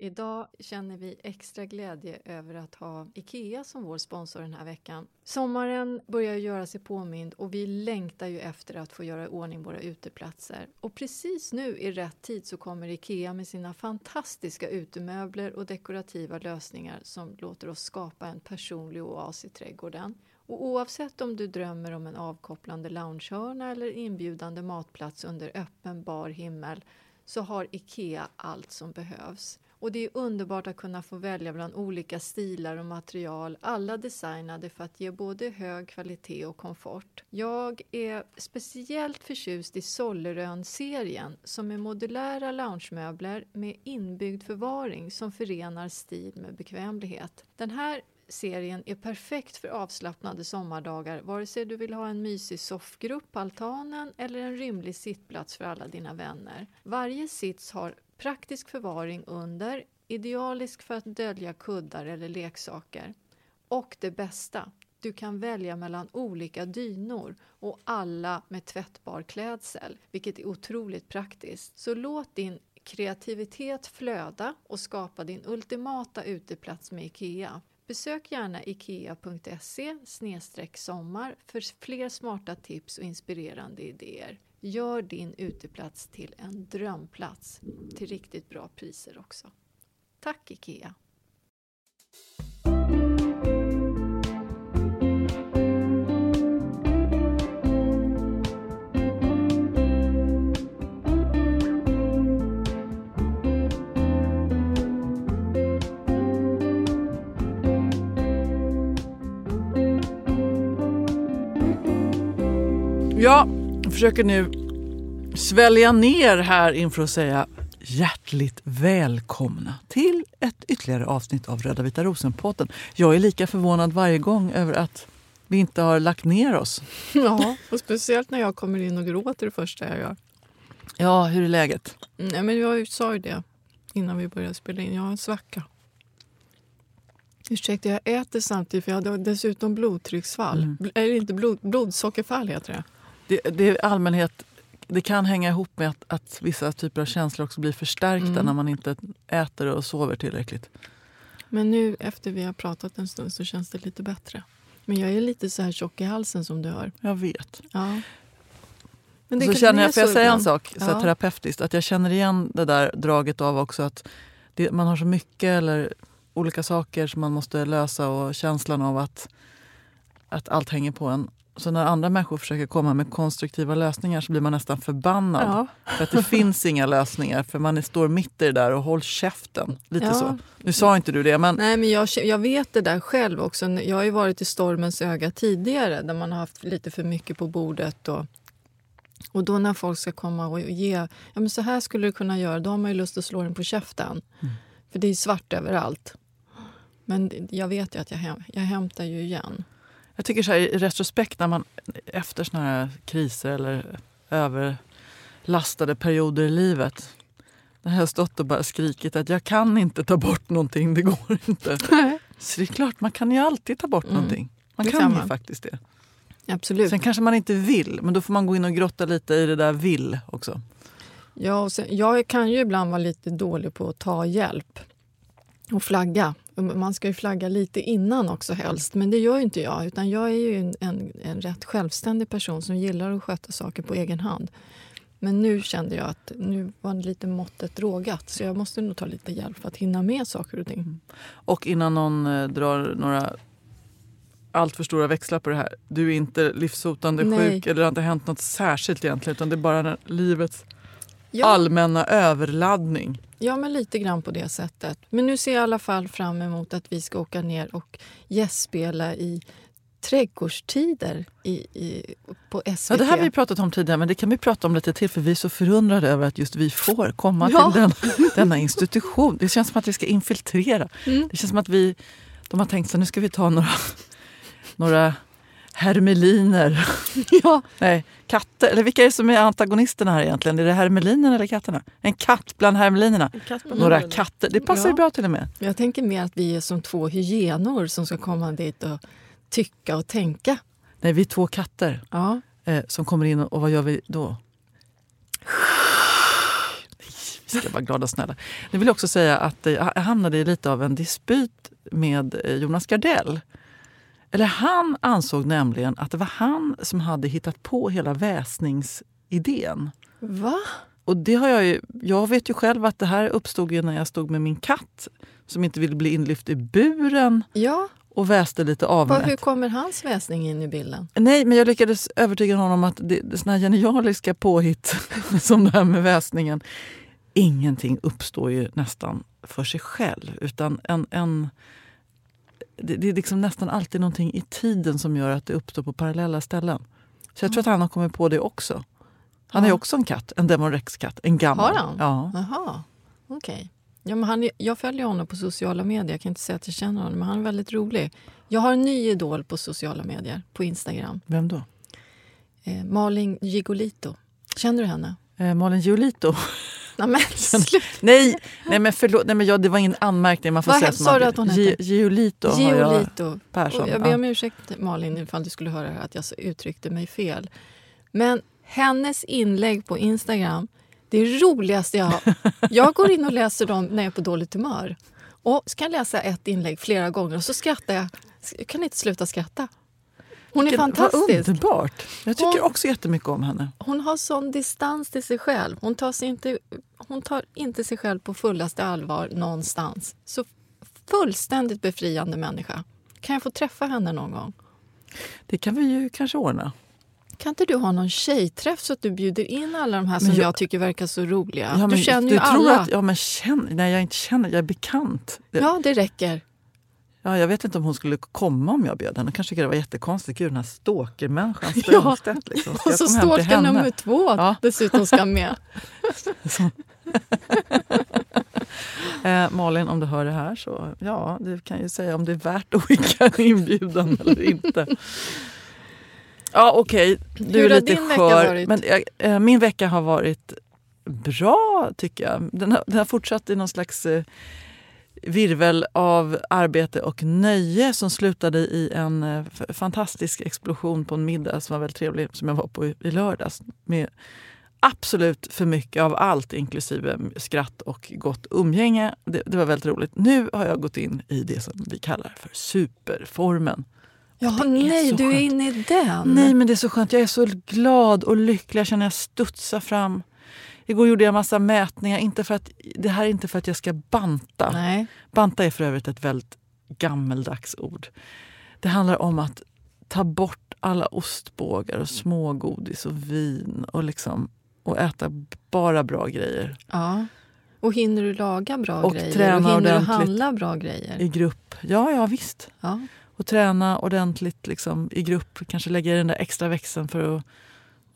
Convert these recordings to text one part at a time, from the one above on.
Idag känner vi extra glädje över att ha IKEA som vår sponsor den här veckan. Sommaren börjar göra sig påmind och vi längtar ju efter att få göra i ordning våra uteplatser. Och precis nu i rätt tid så kommer IKEA med sina fantastiska utemöbler och dekorativa lösningar som låter oss skapa en personlig oas i trädgården. Och oavsett om du drömmer om en avkopplande loungehörna eller inbjudande matplats under öppen bar himmel så har IKEA allt som behövs. Och det är underbart att kunna få välja bland olika stilar och material, alla designade för att ge både hög kvalitet och komfort. Jag är speciellt förtjust i Sollerön-serien som är modulära loungemöbler med inbyggd förvaring som förenar stil med bekvämlighet. Den här serien är perfekt för avslappnade sommardagar vare sig du vill ha en mysig soffgrupp på altanen eller en rymlig sittplats för alla dina vänner. Varje sits har Praktisk förvaring under, idealisk för att dölja kuddar eller leksaker. Och det bästa, du kan välja mellan olika dynor och alla med tvättbar klädsel, vilket är otroligt praktiskt. Så låt din kreativitet flöda och skapa din ultimata uteplats med IKEA. Besök gärna ikea.se sommar för fler smarta tips och inspirerande idéer. Gör din uteplats till en drömplats till riktigt bra priser också. Tack IKEA! Ja, försöker nu svälja ner här inför att säga hjärtligt välkomna till ett ytterligare avsnitt av Röda vita rosen-podden. Jag är lika förvånad varje gång över att vi inte har lagt ner oss. Ja, och speciellt när jag kommer in och gråter det första jag gör. Ja, hur är läget? Nej, men jag sa ju det innan vi började spela in. Jag har en svacka. Ursäkta, jag äter samtidigt för jag hade dessutom blodtrycksfall. Mm. Eller inte blod, blodsockerfall heter det. Det, det är allmänhet det kan hänga ihop med att, att, vissa typer av känslor också blir förstärkta mm. när man inte äter och sover tillräckligt. Men nu efter vi har pratat en stund så känns det lite bättre. Men jag är lite så här tjock i halsen som du hör. Jag vet. Ja. Men det så känner jag, får jag säga en sak så ja. terapeutiskt? Att jag känner igen det där draget av också att det, man har så mycket eller olika saker som man måste lösa och känslan av att, att allt hänger på en. Så när andra människor försöker komma med konstruktiva lösningar så blir man nästan förbannad. Ja. För att det finns inga lösningar, för man står mitt i det där och håll käften. Lite ja. så. Nu sa inte du det, men... Nej, men jag, jag vet det där själv också. Jag har ju varit i stormens öga tidigare där man har haft lite för mycket på bordet. Och, och då när folk ska komma och ge, ja men så här skulle du kunna göra, då har man ju lust att slå den på käften. Mm. För det är svart överallt. Men jag vet ju att jag, jag hämtar ju igen. Jag tycker så här, i retrospekt, när man efter såna här kriser eller överlastade perioder i livet när jag har stått och bara skrikit att jag kan inte ta bort någonting, det går inte. Så det är klart, man kan ju alltid ta bort mm. någonting. Man det kan, man. ju faktiskt det. Absolut. Sen kanske man inte vill, men då får man gå in och grotta lite i det där vill också. Ja, sen, jag kan ju ibland vara lite dålig på att ta hjälp och flagga. Man ska ju flagga lite innan också helst, men det gör inte jag. Utan Jag är ju en, en, en rätt självständig person som gillar att sköta saker på egen hand. Men nu kände jag att nu var lite måttet rågat så jag måste nog ta lite hjälp för att hinna med saker och ting. Mm. Och innan någon eh, drar några allt för stora växlar på det här. Du är inte livshotande Nej. sjuk eller det har inte hänt något särskilt egentligen utan det är bara när livet ja. allmänna överladdning. Ja, men lite grann på det sättet. Men nu ser jag i alla fall fram emot att vi ska åka ner och gästspela i trädgårdstider i, i, på SVT. Ja, det här har vi pratat om tidigare, men det kan vi prata om lite till för vi är så förundrade över att just vi får komma ja. till den, denna institution. Det känns som att vi ska infiltrera. Mm. Det känns som att vi, de har tänkt så nu ska vi ta några, några hermeliner. Ja. Nej, katter. Eller vilka är det som är antagonisterna här egentligen? Är det hermelinerna eller katterna? En katt bland hermelinerna. Katt bland Några katter. Det passar ja. bra till och med. Jag tänker mer att vi är som två hyenor som ska komma dit och tycka och tänka. Nej, vi är två katter ja. eh, som kommer in och, och vad gör vi då? Vi ska vara glada och snälla. Jag vill också säga att eh, jag hamnade i lite av en dispyt med eh, Jonas Gardell. Eller han ansåg nämligen att det var han som hade hittat på hela väsningsidén. Va? Och det har jag, ju, jag vet ju själv att det här uppstod ju när jag stod med min katt som inte ville bli inlyft i buren. Ja och väste lite avmätt. Hur kommer hans väsning in i bilden? Nej, men jag lyckades övertyga honom att det, det såna här genialiska påhitt som det här med väsningen, ingenting uppstår ju nästan för sig själv. Utan en, en, det, det är liksom nästan alltid någonting i tiden som gör att det uppstår på parallella ställen. Så jag tror att han har kommit på det också. Han ja. är också en katt, en Demon Rex-katt. En gammal. Har han? Ja. Jaha, okej. Okay. Ja, men han, jag följer honom på sociala medier. Jag kan inte säga att jag känner honom, men han är väldigt rolig. Jag har en ny idol på sociala medier, på Instagram. Vem då? Eh, Malin Gigolito. Känner du henne? Eh, Malin Giolito? Nej, men nej, nej, men förlåt. Nej, men jag, det var ingen anmärkning. Man får Vad säga sa du att hon hette? Giolito, Giolito. jag, Persson. jag ber om ursäkt, Malin, ifall du skulle höra att jag uttryckte mig fel. Men hennes inlägg på Instagram det är roligaste jag har. Jag går in och läser dem när jag är på dåligt humör. Och så kan jag läsa ett inlägg flera gånger och så skrattar jag. Jag kan inte sluta skratta. Hon är Vilken, fantastisk. Underbart! Jag tycker hon, också jättemycket om henne. Hon har sån distans till sig själv. Hon tar, sig inte, hon tar inte sig själv på fullaste allvar någonstans. Så fullständigt befriande människa. Kan jag få träffa henne någon gång? Det kan vi ju kanske ordna. Kan inte du ha någon tjejträff så att du bjuder in alla de här som jag, jag, tycker verkar så roliga? Ja, du känner du ju tror alla. Att, ja, men känn, nej, jag inte känner, jag är bekant. Ja, det räcker. Ja, jag vet inte om hon skulle komma om jag bjöd henne. Kanske tycker det var jättekonstigt. Gud, den här stalkermänniskan Strömstedt. Ja. Liksom. Och så stalker nummer två ja. dessutom ska med. eh, Malin, om du hör det här så ja, du kan ju säga om det är värt att skicka en inbjudan eller inte. Ja, okej. Okay. Du Hur är lite skör. Men, äh, min vecka har varit bra, tycker jag. Den har, den har fortsatt i någon slags eh, virvel av arbete och nöje som slutade i en eh, fantastisk explosion på en middag som var väldigt trevlig, som jag var på i, i lördags. Med absolut för mycket av allt, inklusive skratt och gott umgänge. Det, det var väldigt roligt. Nu har jag gått in i det som vi kallar för superformen. Ja, nej, du är inne i den. Nej, men det är så skönt. Jag är så glad och lycklig. Jag känner att jag studsar fram. Igår gjorde jag massa mätningar. Inte för att, det här är inte för att jag ska banta. Nej. Banta är för övrigt ett väldigt gammeldags ord. Det handlar om att ta bort alla ostbågar och smågodis och vin och, liksom, och äta bara bra grejer. Ja. Och hinner du laga bra och grejer? Träna och hinner du handla bra grejer? I grupp. Ja, ja visst. Ja och träna ordentligt liksom, i grupp. Kanske lägga i den där extra växeln för att,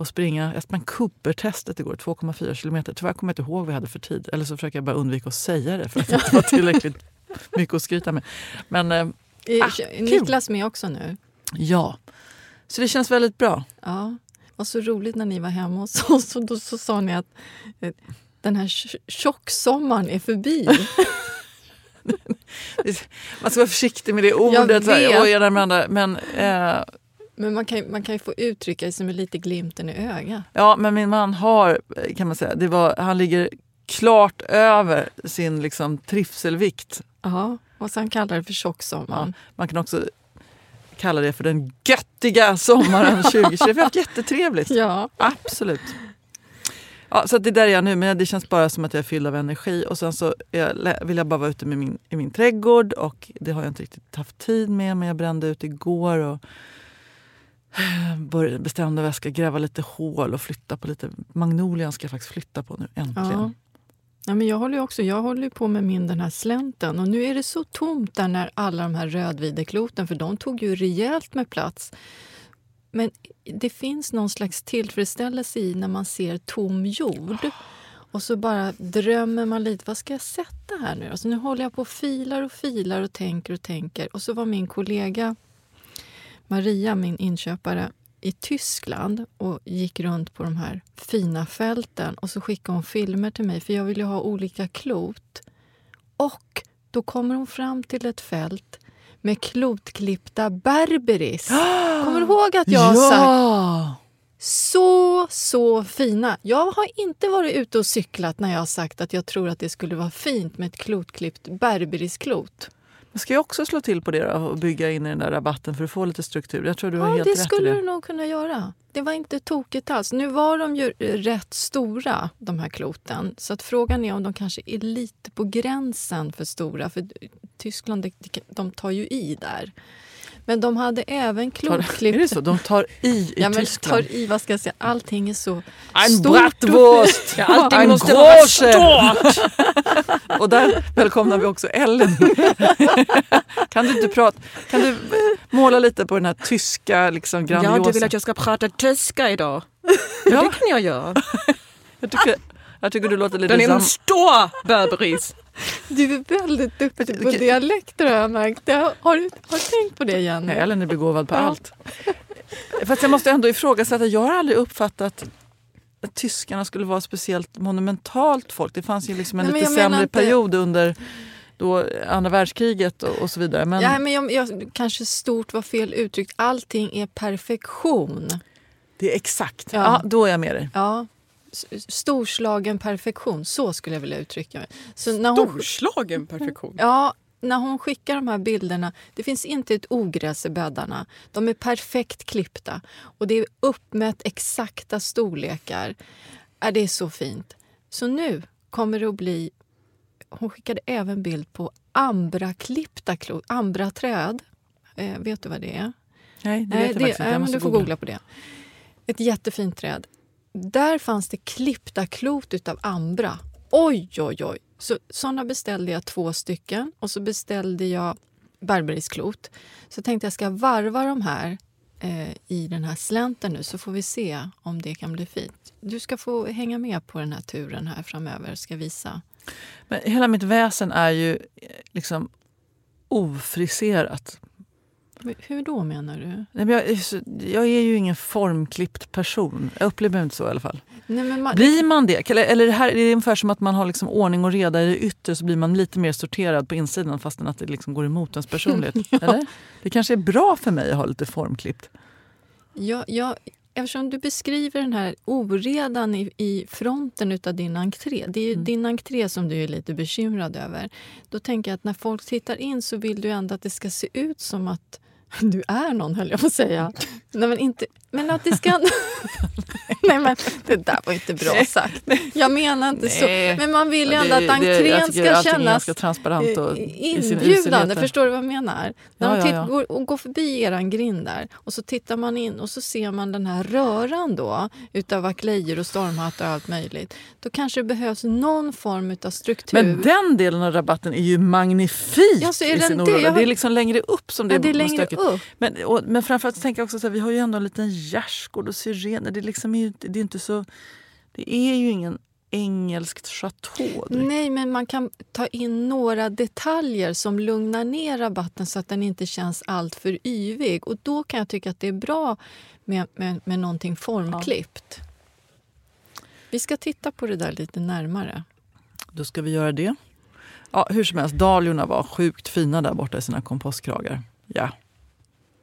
att springa. Jag sprang Cooper-testet igår, 2,4 kilometer. Tyvärr kommer jag inte ihåg vad jag hade för tid. Eller så försöker jag bara undvika att säga det för att det inte var tillräckligt mycket att skryta med. Men, eh, är ah, Niklas med också nu? Ja. Så det känns väldigt bra. Ja. Det var så roligt när ni var hemma hos oss. Så, då, så sa ni att eh, den här tjocksommaren är förbi. man ska vara försiktig med det ordet. Jag vet. Oj, andra, men, eh, men man kan, man kan ju få uttrycka sig med lite glimten i ögat. Ja, men min man har, kan man säga, det var, han ligger klart över sin liksom, trivselvikt. Ja, och sen kallar det för tjocksommaren. Ja, man kan också kalla det för den göttiga sommaren 2020. Vi har haft jättetrevligt. Ja. Absolut. Ja, så det där är jag nu, men det känns bara som att jag är fylld av energi. Och sen så jag, vill jag bara vara ute med min, i min trädgård och det har jag inte riktigt haft tid med. Men jag brände ut igår och bestämde att jag ska gräva lite hål och flytta på lite. Magnolian ska jag faktiskt flytta på nu, äntligen. Ja. Ja, men jag håller också jag håller på med min den här slänten och nu är det så tomt där när alla de här rödvidekloten, för de tog ju rejält med plats. Men det finns någon slags tillfredsställelse i när man ser tom jord. Och så bara drömmer man lite. Vad ska jag sätta här nu? Alltså nu håller jag på och filar och filar och tänker och tänker. Och så var min kollega Maria, min inköpare, i Tyskland och gick runt på de här fina fälten. Och så skickade hon filmer till mig, för jag ville ha olika klot. Och då kommer hon fram till ett fält med klotklippta berberis. Kommer du ihåg att jag ja! sagt så, så fina. Jag har inte varit ute och cyklat när jag har sagt att jag tror att det skulle vara fint med ett klotklippt berberisklot. Ska jag också slå till på det och bygga in i den där rabatten för att få lite struktur? Jag tror du har ja, helt det rätt skulle det. du nog kunna göra. Det var inte tokigt alls. Nu var de ju rätt stora, de här kloten. Så att frågan är om de kanske är lite på gränsen för stora. För Tyskland, de tar ju i där. Men de hade även klotklippt... Är det så? De tar i i ja, men Tyskland? Tar i, vad ska jag säga? Allting är så Ein stort. Bratwurst! ja, allting Ein måste vara stort! och där välkomnar vi också Ellen. kan du inte prata... Kan du måla lite på den här tyska liksom, grandiosa... Ja, du vill att jag ska prata tyska idag? ja. Det kan jag göra. jag, tycker, jag tycker du låter lite... Den är en stor berberis. Du är väldigt duktig på dialekter har jag märkt. Har du, har du tänkt på det Jenny? Ellen är begåvad på allt. Fast jag måste ändå ifrågasätta, jag har aldrig uppfattat att tyskarna skulle vara speciellt monumentalt folk. Det fanns ju liksom en Nej, lite sämre inte... period under då andra världskriget och, och så vidare. Men... Ja, men jag, jag, kanske stort var fel uttryckt. Allting är perfektion. Det är exakt. Ja. ja då är jag med dig. Ja storslagen perfektion, så skulle jag vilja uttrycka mig. Så när hon, storslagen perfektion? Ja, när hon skickar de här bilderna, det finns inte ett ogräs i bäddarna. De är perfekt klippta och det är uppmätt exakta storlekar. Är det är så fint. Så nu kommer det att bli... Hon skickade även bild på ambraklippta ambraträd. Eh, vet du vad det är? Nej, det vet jag det, faktiskt inte. men du får googla på det. Ett jättefint träd där fanns det klippta klot utav ambra. Oj, oj, oj! Så, såna beställde jag två stycken och så beställde jag berberisklot. Så tänkte jag ska varva de här eh, i den här slänten nu så får vi se om det kan bli fint. Du ska få hänga med på den här turen här framöver. ska visa. Men hela mitt väsen är ju eh, liksom ofriserat hur då menar du? Nej, men jag, jag, är ju ingen formklippt person. Jag upplever mig inte så i alla fall. Nej, man, blir man det? Eller, eller det här är det ungefär som att man har liksom ordning och reda i det yttre så blir man lite mer sorterad på insidan fastän att det liksom går emot ens personlighet. ja. eller? Det kanske är bra för mig att ha lite formklippt. Ja, ja, eftersom du beskriver den här oredan i, i fronten av din entré. Det är mm. din entré som du är lite bekymrad över. Då tänker jag att när folk tittar in så vill du ändå att det ska se ut som att du är någon, höll jag på att säga. Nej, men, inte, men att det ska... Nej, men det där var inte bra sagt. Jag menar inte så. Men man vill ju ändå att entrén ska kännas transparent och inbjudande. Förstår du vad jag menar? När ja, de ja, ja. Går, och går förbi er grind där och så tittar man in och så ser man den här röran då utav aklejor och stormhattar och allt möjligt. Då kanske det behövs någon form av struktur. Men den delen av rabatten är ju magnifik ja, så är i sin det, har... det är liksom längre upp som det, ja, det är längre upp. Men, och, men framförallt tänker jag också att vi har ju ändå en liten gärdsgård och syrener. Det, liksom är, det är inte så... Det är ju ingen engelskt chateau. Nej, men man kan ta in några detaljer som lugnar ner rabatten så att den inte känns alltför yvig. Och då kan jag tycka att det är bra med, med, med någonting formklippt. Ja. Vi ska titta på det där lite närmare. Då ska vi göra det. Ja, hur som helst, dahliorna var sjukt fina där borta i sina kompostkragar. Ja.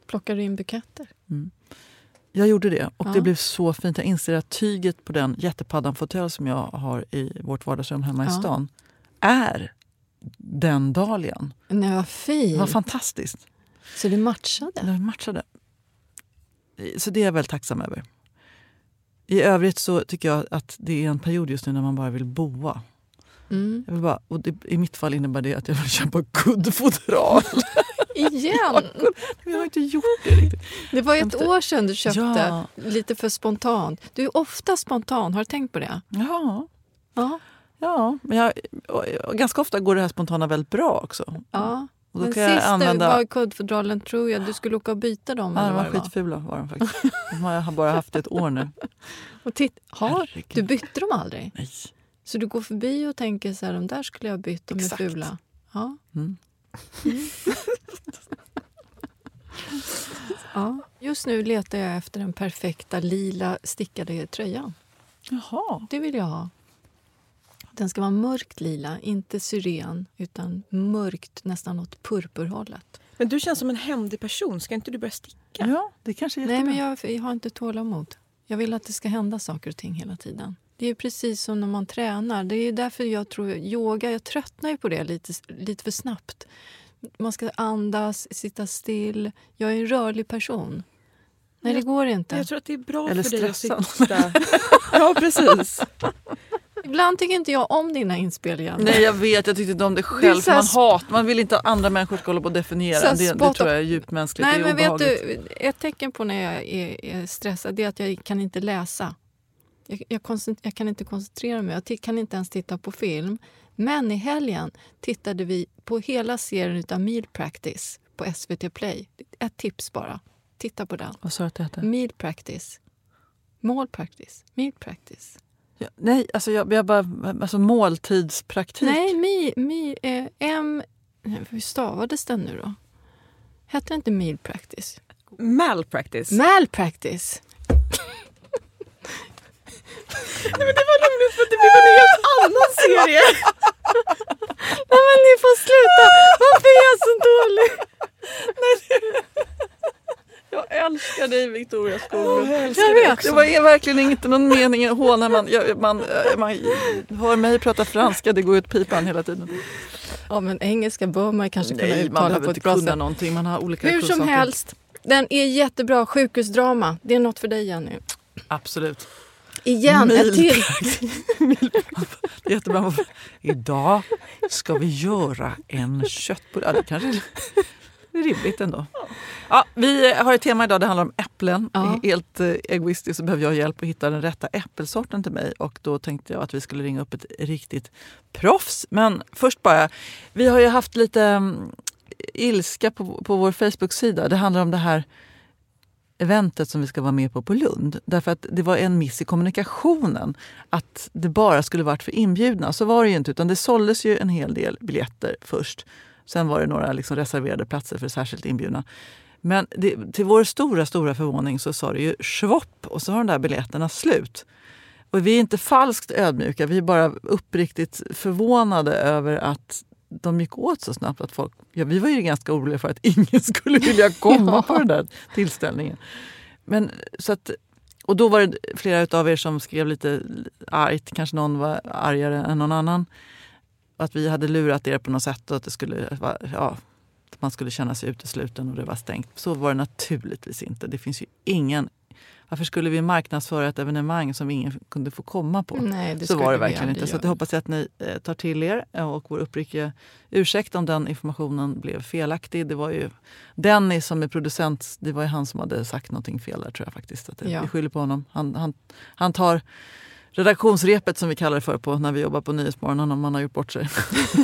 Plockar du in buketter? Mm. Jag gjorde det och ja. det blev så fint. Jag inser att tyget på den jättepaddan-fåtölj som jag har i vårt vardagsrum hemma ja. i stan är den dahlian. Nej, vad fint! Det var fantastiskt. Så det matchade? Det matchade. Så det är jag väldigt tacksam över. I övrigt så tycker jag att det är en period just nu när man bara vill boa. Mm. Jag vill bara, och det, I mitt fall innebär det att jag vill köpa kuddfodral. Igen? Vi har inte gjort det riktigt. Det var ett år sedan du köpte ja. lite för spontant. Du är ofta spontan, har du tänkt på det? Ja. Ja, ja men jag, ganska ofta går det här spontana väldigt bra också. Ja. Och då men sist använda... var kodfodralen tror jag du skulle åka och byta dem. Ja, de var, var skitfula var de faktiskt. De har jag bara haft ett år nu. Och titt, har, du bytte dem aldrig? Nej. Så du går förbi och tänker så här, de där skulle jag ha bytt, de är fula. Ja. Mm. Ja. Just nu letar jag efter den perfekta lila stickade tröjan. Jaha. Det vill jag ha. Den ska vara mörkt lila, inte syren, utan mörkt, nästan åt purpurhållet. Men du känns som en händig person. Ska inte du börja sticka? Ja, det kanske är Nej, men jag, jag har inte tålamod. Jag vill att det ska hända saker och ting hela tiden. Det är precis som när man tränar. Det är därför jag tror yoga, jag tröttnar ju på det lite, lite för snabbt. Man ska andas, sitta still. Jag är en rörlig person. Nej, det går inte. Jag tror att det är bra Eller för stressad. dig att sitta... ja, precis. Ibland tycker inte jag om dina inspelningar. Nej jag vet, jag tyckte inte om det själv. Det man, hat, man vill inte att andra människor ska hålla på och definiera. Det, det, tror jag är djupt mänskligt. Nej, men vet du, ett tecken på när jag är, är stressad det är att jag kan inte läsa. Jag, jag, jag, kan inte koncentrera mig. Jag kan inte ens titta på film. Men i helgen tittade vi på hela serien av Meal Practice på SVT Play. Ett tips bara. Titta på den. Vad sa du att det hette? Meal Practice. Mål Practice. Meal Practice. Ja, nej, alltså jag, jag bara... Alltså måltidspraktik. Nej, mi, mi, eh, M... Hur stavades den nu då? Hette det inte Meal Practice? Malpractice. Malpractice. Nej, men det var roligt för det blev en helt annan serie. Nej men ni får sluta! Varför är jag så dålig? Jag älskar dig Victoria Skoglund. Oh, jag det var verkligen inte någon mening att håna. Man, jag, man, man hör mig prata franska, det går ut pipan hela tiden. Ja men engelska bör man kanske kunna Nej, uttala på ett bra sätt. någonting. Man har olika Hur som helst, den är jättebra. Sjukhusdrama, det är något för dig Jenny. Absolut. Igen, ett till. Jättebra. Idag ska vi göra en köttbullar. Ja, det kanske är rimligt ändå. Ja, vi har ett tema idag, det handlar om äpplen. Ja. Helt eh, egoistiskt så behöver jag hjälp att hitta den rätta äppelsorten till mig. Och då tänkte jag att vi skulle ringa upp ett riktigt proffs. Men först bara, vi har ju haft lite um, ilska på, på vår Facebook-sida. Det handlar om det här eventet som vi ska vara med på på Lund. Därför att det var en miss i kommunikationen. Att det bara skulle varit för inbjudna. Så var det ju inte. Utan det såldes ju en hel del biljetter först. Sen var det några liksom reserverade platser för särskilt inbjudna. Men det, till vår stora, stora förvåning så sa det ju svopp och så var de där biljetterna slut. Och vi är inte falskt ödmjuka, vi är bara uppriktigt förvånade över att de gick åt så snabbt att folk... Ja, vi var ju ganska oroliga för att ingen skulle vilja komma ja. på den där tillställningen. Men, så att, och då var det flera av er som skrev lite argt, kanske någon var argare än någon annan. Att vi hade lurat er på något sätt och att det skulle, ja, man skulle känna sig utesluten och det var stängt. Så var det naturligtvis inte. Det finns ju ingen varför skulle vi marknadsföra ett evenemang som ingen kunde få komma på? Nej, så var det verkligen inte. Så jag hoppas att ni eh, tar till er och vår uppriktiga ursäkt om den informationen blev felaktig. Det var ju Dennis som är producent, det var ju han som hade sagt någonting fel där tror jag faktiskt. Att ja. Vi skyller på honom. Han, han, han tar redaktionsrepet som vi kallar det för på när vi jobbar på Nyhetsmorgon om man har gjort bort sig.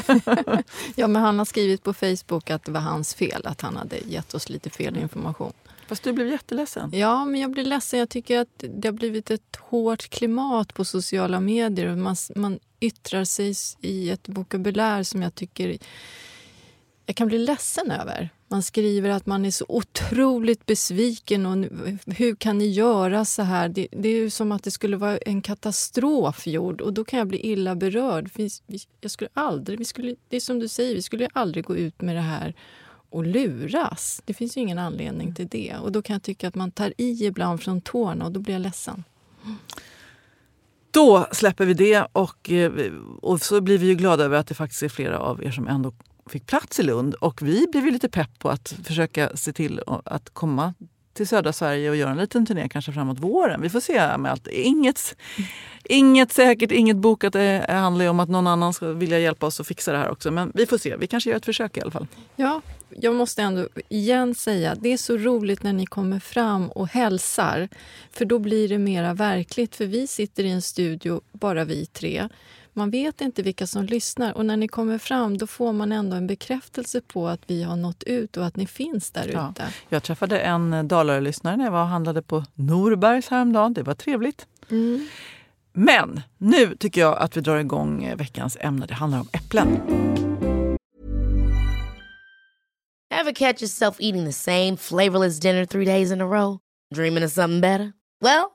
ja, men han har skrivit på Facebook att det var hans fel att han hade gett oss lite fel information. Fast du blev jätteledsen. Ja, men jag blir ledsen. Jag tycker att det har blivit ett hårt klimat på sociala medier. Man, man yttrar sig i ett vokabulär som jag tycker jag kan bli ledsen över. Man skriver att man är så otroligt besviken och hur kan ni göra så här? Det, det är som att det skulle vara en katastrof gjord och då kan jag bli illa berörd. Jag skulle aldrig, vi skulle, det är som du säger, vi skulle aldrig gå ut med det här och luras. Det finns ju ingen anledning till det. Och Då kan jag tycka att man tar i ibland från tårna och då blir jag ledsen. Då släpper vi det och, eh, och så blir vi ju glada över att det faktiskt är flera av er som ändå fick plats i Lund. Och vi blev ju lite pepp på att försöka se till att komma till södra Sverige och gör en liten turné kanske framåt våren. Vi får se med allt. Inget, inget säkert, inget bokat. Det handlar ju om att någon annan ska vilja hjälpa oss att fixa det här också. Men vi får se. Vi kanske gör ett försök i alla fall. Ja, jag måste ändå igen säga, det är så roligt när ni kommer fram och hälsar. För då blir det mera verkligt. För vi sitter i en studio, bara vi tre. Man vet inte vilka som lyssnar och när ni kommer fram då får man ändå en bekräftelse på att vi har nått ut och att ni finns där ja. ute. Jag träffade en Dalarö-lyssnare när jag var och handlade på Norbergs häromdagen. Det var trevligt. Mm. Men nu tycker jag att vi drar igång veckans ämne. Det handlar om äpplen. Have catch yourself eating the same flavorless dinner three days in a row? Dreaming of something better? Well,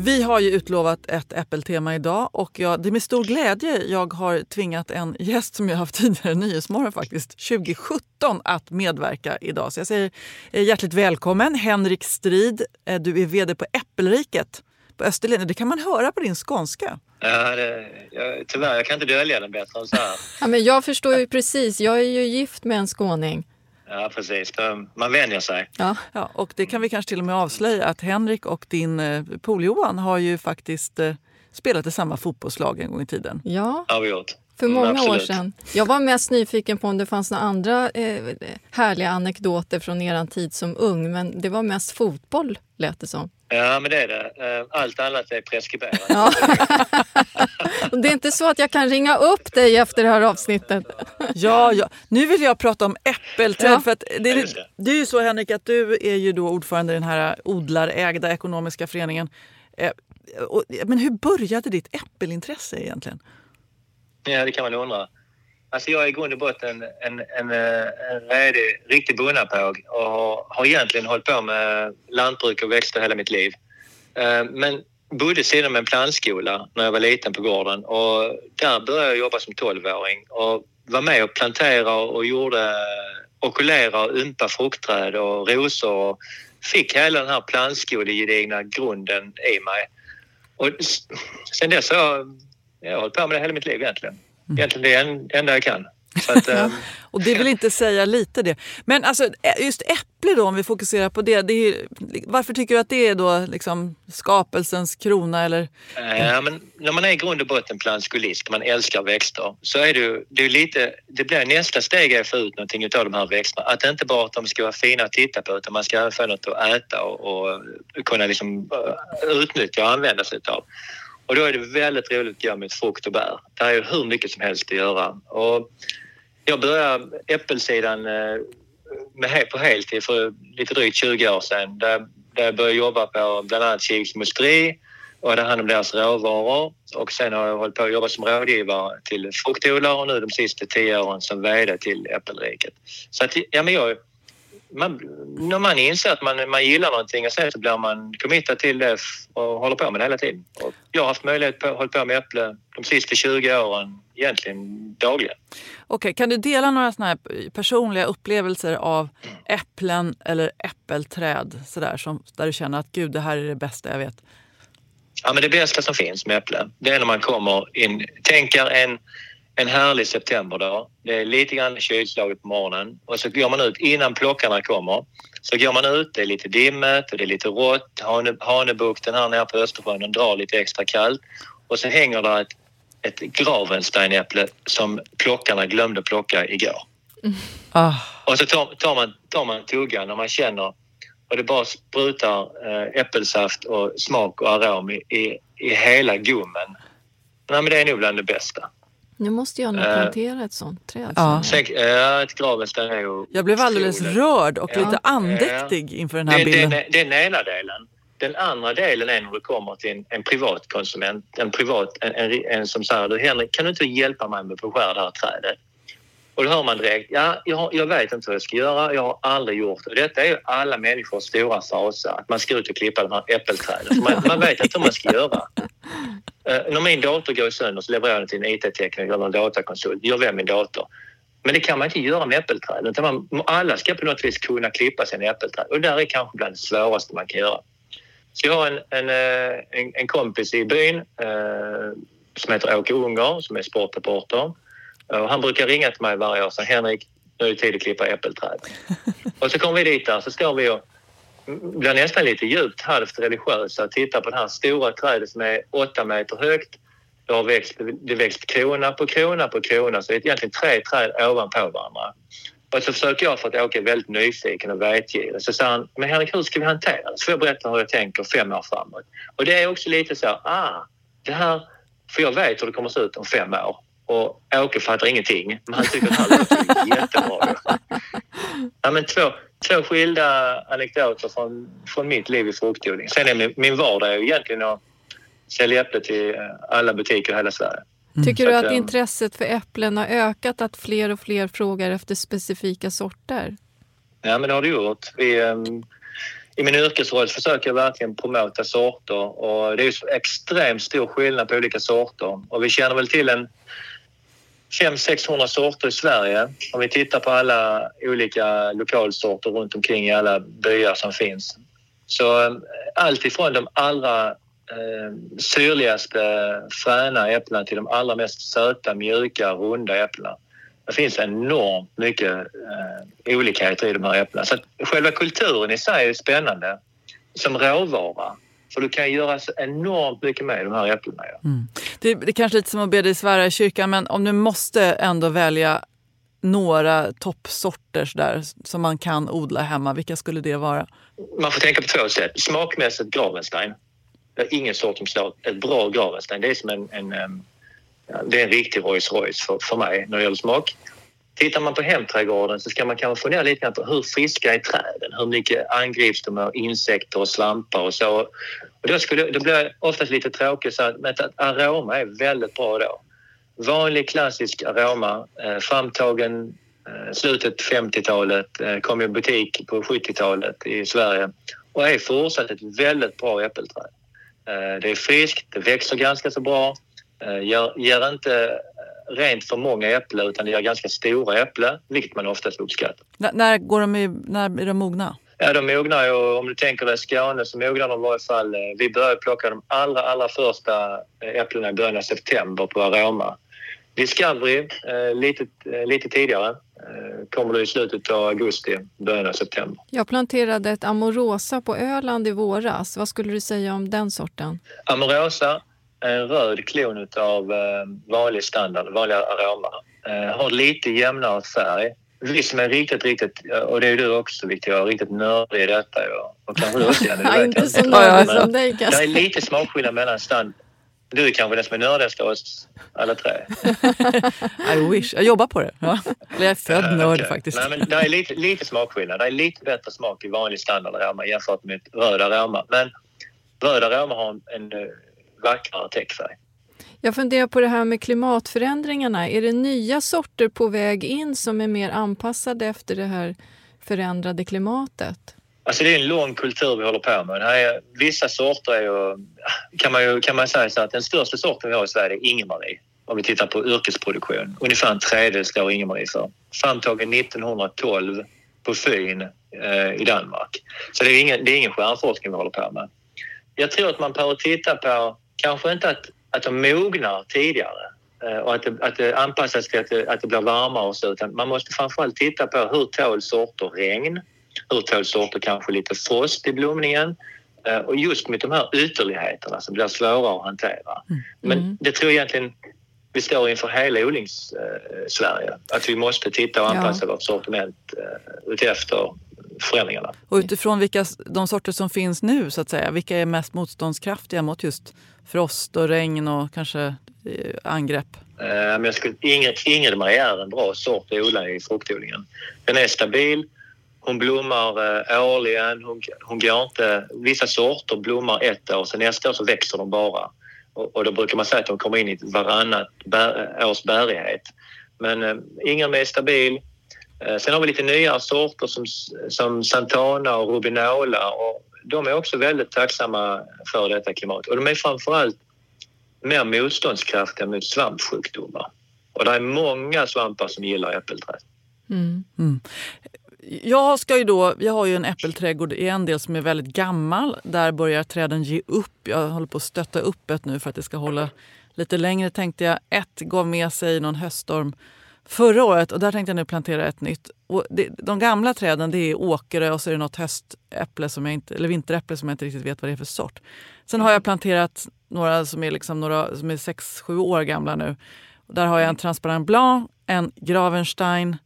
Vi har ju utlovat ett Apple-tema idag och jag, det är med stor glädje jag har tvingat en gäst som jag haft tidigare, Nyhetsmorgon faktiskt, 2017 att medverka idag. Så jag säger eh, hjärtligt välkommen Henrik Strid. Eh, du är VD på Äppelriket på Österlen. Det kan man höra på din skånska. Ja, det, jag, tyvärr, jag kan inte dölja den bättre än så här. Ja, men jag förstår ju precis. Jag är ju gift med en skåning. Ja, precis. Man vänjer sig. Ja. ja, och det kan vi kanske till och med avslöja att Henrik och din eh, Johan har ju faktiskt eh, spelat i samma fotbollslag en gång i tiden. Ja, har vi gjort. För många mm, år sedan. Jag var mest nyfiken på om det fanns några andra eh, härliga anekdoter från er tid som ung, men det var mest fotboll lät det som. Ja, men det är det. Eh, allt annat är preskriberat. Ja. det är inte så att jag kan ringa upp dig efter det här avsnittet. ja, ja. Nu vill jag prata om äppelträd. Ja. För att det, är, det är ju så Henrik att du är ju då ordförande i den här odlarägda ekonomiska föreningen. Eh, men hur började ditt äppelintresse egentligen? Ja, det kan man undra. Alltså jag är i grund och botten en, en, eh, en redig, riktig bonnapåg och har egentligen hållit på med lantbruk och växter hela mitt liv. Eh, men bodde sedan med en plantskola när jag var liten på gården och där började jag jobba som tolvåring och var med och plantera och gjorde okulera och ympa fruktträd och rosor och fick hela den här plantskolegedigna grunden i mig. Och sen dess har jag jag har hållit på med det hela mitt liv egentligen. Mm. Egentligen det enda jag kan. Att, ja. Och det vill inte säga lite det. Men alltså, just äpple då, om vi fokuserar på det. det är, varför tycker du att det är då liksom skapelsens krona? Eller? Ja, men när man är i grund och botten plantskolist, man älskar växter, så är det, det är lite, det blir nästa steg att få ut någonting av de här växterna. Att inte bara att de ska vara fina att titta på utan man ska få något att äta och, och kunna liksom eh, utnyttja och använda sig av. Och då är det väldigt roligt att göra med frukt och bär. Det är ju hur mycket som helst att göra. Och jag började Äppelsidan eh, med, på heltid för lite drygt 20 år sedan. Där, där jag började jobba på bland annat Kiviks musteri och hade hand om deras råvaror. Och sen har jag hållit på att jobba som rådgivare till fruktodlare och nu de sista tio åren som VD till Äppelriket. Så att, ja, men jag man, när man inser att man, man gillar någonting och sen så blir man committad till det och håller på med det hela tiden. Och jag har haft möjlighet att hålla på med äpple de sista 20 åren egentligen dagligen. Okej, kan du dela några såna här personliga upplevelser av äpplen eller äppelträd sådär, som, där du känner att gud, det här är det bästa jag vet? Ja, men det bästa som finns med äpplen, det är när man kommer in, tänker en en härlig septemberdag. Det är lite grann kylslaget på morgonen och så går man ut innan plockarna kommer. Så går man ut, det är lite dimmet och det är lite rått. Hane, Hanebukten här nere på Östersjön den drar lite extra kallt och så hänger där ett, ett gravensteinäpple som plockarna glömde plocka igår. Mm. Och så tar, tar, man, tar man tuggan och man känner och det bara sprutar eh, äppelsaft och smak och arom i, i, i hela gommen. Nej, men det är nog bland det bästa. Nu måste jag nog uh, plantera ett sånt träd. Ja. Sen, äh, ett gravenstein är ju... Jag blev alldeles rörd och ja. lite andäktig ja. inför den här det, bilden. Det, det är den ena delen. Den andra delen är när du kommer till en, en privatkonsument, en privat, en, en, en som säger du Henrik, kan du inte hjälpa mig med att beskära det här trädet? Och då hör man direkt, ja, jag, jag vet inte vad jag ska göra, jag har aldrig gjort det. Detta är alla människors stora fasa, att man ska ut och klippa de här äppelträden. Man, man vet inte hur man ska göra. Uh, när min dator går sönder så levererar jag den till en IT-tekniker eller en datakonsult. Gör vem min dator? Men det kan man inte göra med äppelträd. Man, alla ska på något vis kunna klippa sina äppelträd och där är kanske bland det svåraste man kan göra. Så jag har en, en, eh, en, en kompis i byn eh, som heter Åke Unger som är sportreporter. Och han brukar ringa till mig varje år och säga Henrik, nu är det tid att klippa äppelträd. och så kommer vi dit där så står vi och blir nästan lite djupt halvt religiösa och tittar på det här stora trädet som är åtta meter högt. Det har växt, det växt krona på krona på krona så det är egentligen tre träd ovanpå varandra. Och så försöker jag för att Åke är väldigt nyfiken och vetgirig. Så säger han, men Henrik hur ska vi hantera det? Så får jag berätta hur jag tänker fem år framåt. Och det är också lite så, ah, det här, för jag vet hur det kommer att se ut om fem år. Och Åke fattar ingenting, men han tycker att det här låter jättebra. Ja, men två, två skilda anekdoter från, från mitt liv i fruktodling. Sen är min, min vardag är egentligen att sälja äpplen till alla butiker i hela Sverige. Mm. Tycker du att, att intresset för äpplen har ökat, att fler och fler frågar efter specifika sorter? Ja, men det har det gjort. Vi, um, I min yrkesroll försöker jag verkligen promota sorter och det är så extremt stor skillnad på olika sorter. Och vi känner väl till en 500-600 sorter i Sverige. Om vi tittar på alla olika lokalsorter runt omkring i alla byar som finns. Så eh, allt ifrån de allra eh, syrligaste fräna äpplena till de allra mest söta, mjuka, runda äpplena. Det finns enormt mycket eh, olikheter i de här äpplena. Så själva kulturen i sig är spännande som råvara. För du kan göra så enormt mycket med de här äpplena. Ja. Mm. Det, det är kanske lite som att be dig svära i kyrkan men om du måste ändå välja några toppsorter där, som man kan odla hemma, vilka skulle det vara? Man får tänka på två sätt. Smakmässigt Gravenstein. Det är ingen sort som slår ett bra Gravenstein. Det är som en, en, en det är en riktig Rolls Royce för, för mig när det gäller smak. Tittar man på hemträdgården så ska man kanske fundera lite grann på hur friska är träden? Hur mycket angrips de av insekter och svampar och så? Och då, skulle, då blir jag oftast lite tråkig så att, men att aroma är väldigt bra då. Vanlig klassisk aroma, eh, framtagen eh, slutet 50-talet, eh, kom i butik på 70-talet i Sverige och är fortsatt ett väldigt bra äppelträd. Eh, det är friskt, det växer ganska så bra, eh, ger, ger inte rent för många äpplen utan det ger ganska stora äpplen, vilket man oftast uppskattar. N när, går de i, när är de mogna? Ja, de mognar ju, om du tänker dig Skåne så mognar de i varje fall. Vi började plocka de allra, allra första äpplena i början av september på Aroma. Discovery lite, lite tidigare kommer du i slutet av augusti, början av september. Jag planterade ett Amorosa på Öland i våras. Vad skulle du säga om den sorten? Amorosa en röd klon av eh, vanlig standard, vanliga aroma. Eh, har lite jämnare färg. Vi som är riktigt, riktigt, och det är du också Victoria, riktigt nördig i detta. Och kanske du också Janne, Inte så nördig som dig Det är lite smakskillnad mellan stand, du är kanske den som är nördigast av oss alla tre. I wish. Jag jobbar på det. Ja. Eller jag är född ja, nörd okay. faktiskt. Nej, men det är lite, lite smakskillnad. Det är lite bättre smak i vanlig standardaroma jämfört med röda aroma. Men röda aroma har en, en eh, vackrare täckfärg. Jag funderar på det här med klimatförändringarna. Är det nya sorter på väg in som är mer anpassade efter det här förändrade klimatet? Alltså det är en lång kultur vi håller på med. Här vissa sorter är ju, kan man ju kan man säga så att den största sorten vi har i Sverige är Ingemarie. Om vi tittar på yrkesproduktion. Ungefär en tredjedel står Ingemarie för. Framtagen 1912 på Fyn eh, i Danmark. Så det är, ingen, det är ingen stjärnforskning vi håller på med. Jag tror att man behöver titta på, kanske inte att, att de mognar tidigare eh, och att det, att det anpassas till att det, att det blir varmare och så, utan man måste framförallt titta på hur tål sorter regn? Hur tål sorter kanske lite frost i blomningen? Eh, och just med de här ytterligheterna som blir svåra att hantera. Mm. Men mm. det tror jag egentligen vi står inför hela odlings-Sverige. Att vi måste titta och anpassa ja. vårt sortiment utefter förändringarna. Och utifrån vilka, de sorter som finns nu, så att säga, vilka är mest motståndskraftiga mot just frost och regn och kanske eh, angrepp? Eh, jag skulle, Ingelmarie är en bra sort att odla i fruktodlingen. Den är stabil, hon blommar eh, årligen, hon, hon går inte... Vissa sorter blommar ett år, sen nästa år så växer de bara. Och, och då brukar man säga att de kommer in i varannat bär, års bärighet. Men eh, Ingelmarie är stabil. Eh, sen har vi lite nya sorter som, som Santana och Rubinola och de är också väldigt tacksamma för detta klimat. Och de är framförallt mer motståndskraftiga mot svampsjukdomar. Och det är många svampar som gillar äppelträd. Mm. Mm. Jag, ska ju då, jag har ju en äppelträdgård i en del som är väldigt gammal. Där börjar träden ge upp. Jag håller på att stötta upp ett nu för att det ska hålla lite längre tänkte jag. Ett gav med sig någon höststorm förra året och där tänkte jag nu plantera ett nytt. Och det, de gamla träden det är åkare och så är det något höstäpple som jag inte, eller vinteräpple som jag inte riktigt vet vad det är för sort. Sen har jag planterat några som är, liksom några, som är 6-7 år gamla nu. Där har jag en transparent blanc, en Gravenstein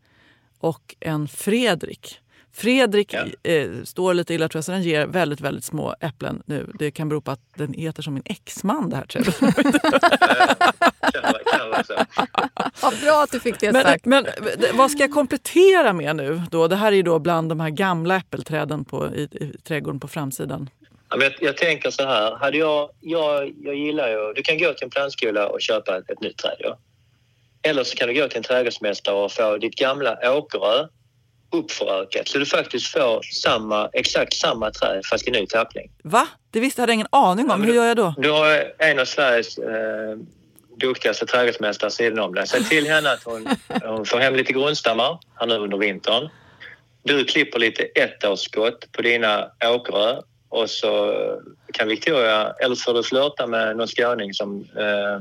och en Fredrik. Fredrik ja. eh, står lite illa tror jag, så den ger väldigt, väldigt små äpplen nu. Det kan bero på att den heter som min exman det här trädet. Vad bra att du fick det men, sagt. Men vad ska jag komplettera med nu då? Det här är då bland de här gamla äppelträden på, i, i trädgården på framsidan. Jag, jag tänker så här, hade jag, jag, jag gillar ju, du kan gå till en plantskola och köpa ett, ett nytt träd. Ja? Eller så kan du gå till en trädgårdsmästare och få ditt gamla åkerrö uppförökat så du faktiskt får samma, exakt samma träd fast i ny tappning. Va? Det visste jag hade ingen aning om. Hur gör jag då? Du har en av Sveriges eh, duktigaste trädgårdsmästare sidan om dig. Säg till henne att hon, hon får hem lite grundstammar här nu under vintern. Du klipper lite ettårsskott på dina åkrö och så kan Victoria, eller så får du flörta med någon skåning som eh,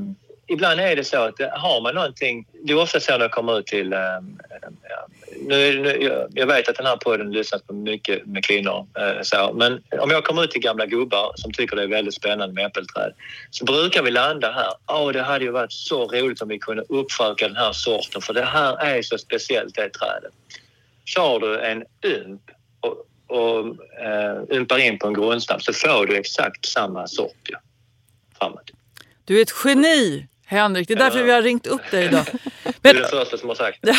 ibland är det så att eh, har man någonting... Det är ofta så när jag kommer ut till... Ehm, ehm, ja, nu, nu, jag vet att den här podden lyssnas på mycket med kvinnor. Eh, så, men om jag kommer ut till gamla gubbar som tycker det är väldigt spännande med äppelträd så brukar vi landa här. oh, det hade ju varit så roligt om vi kunde uppföka den här sorten för det här är så speciellt det trädet. Kör du en ymp och, och eh, uh, ympar in på en grundstam så får du exakt samma sort ja, framåt. Du är ett geni! Henrik, det är därför vi har ringt upp dig idag. Men... Du är första som har sagt det.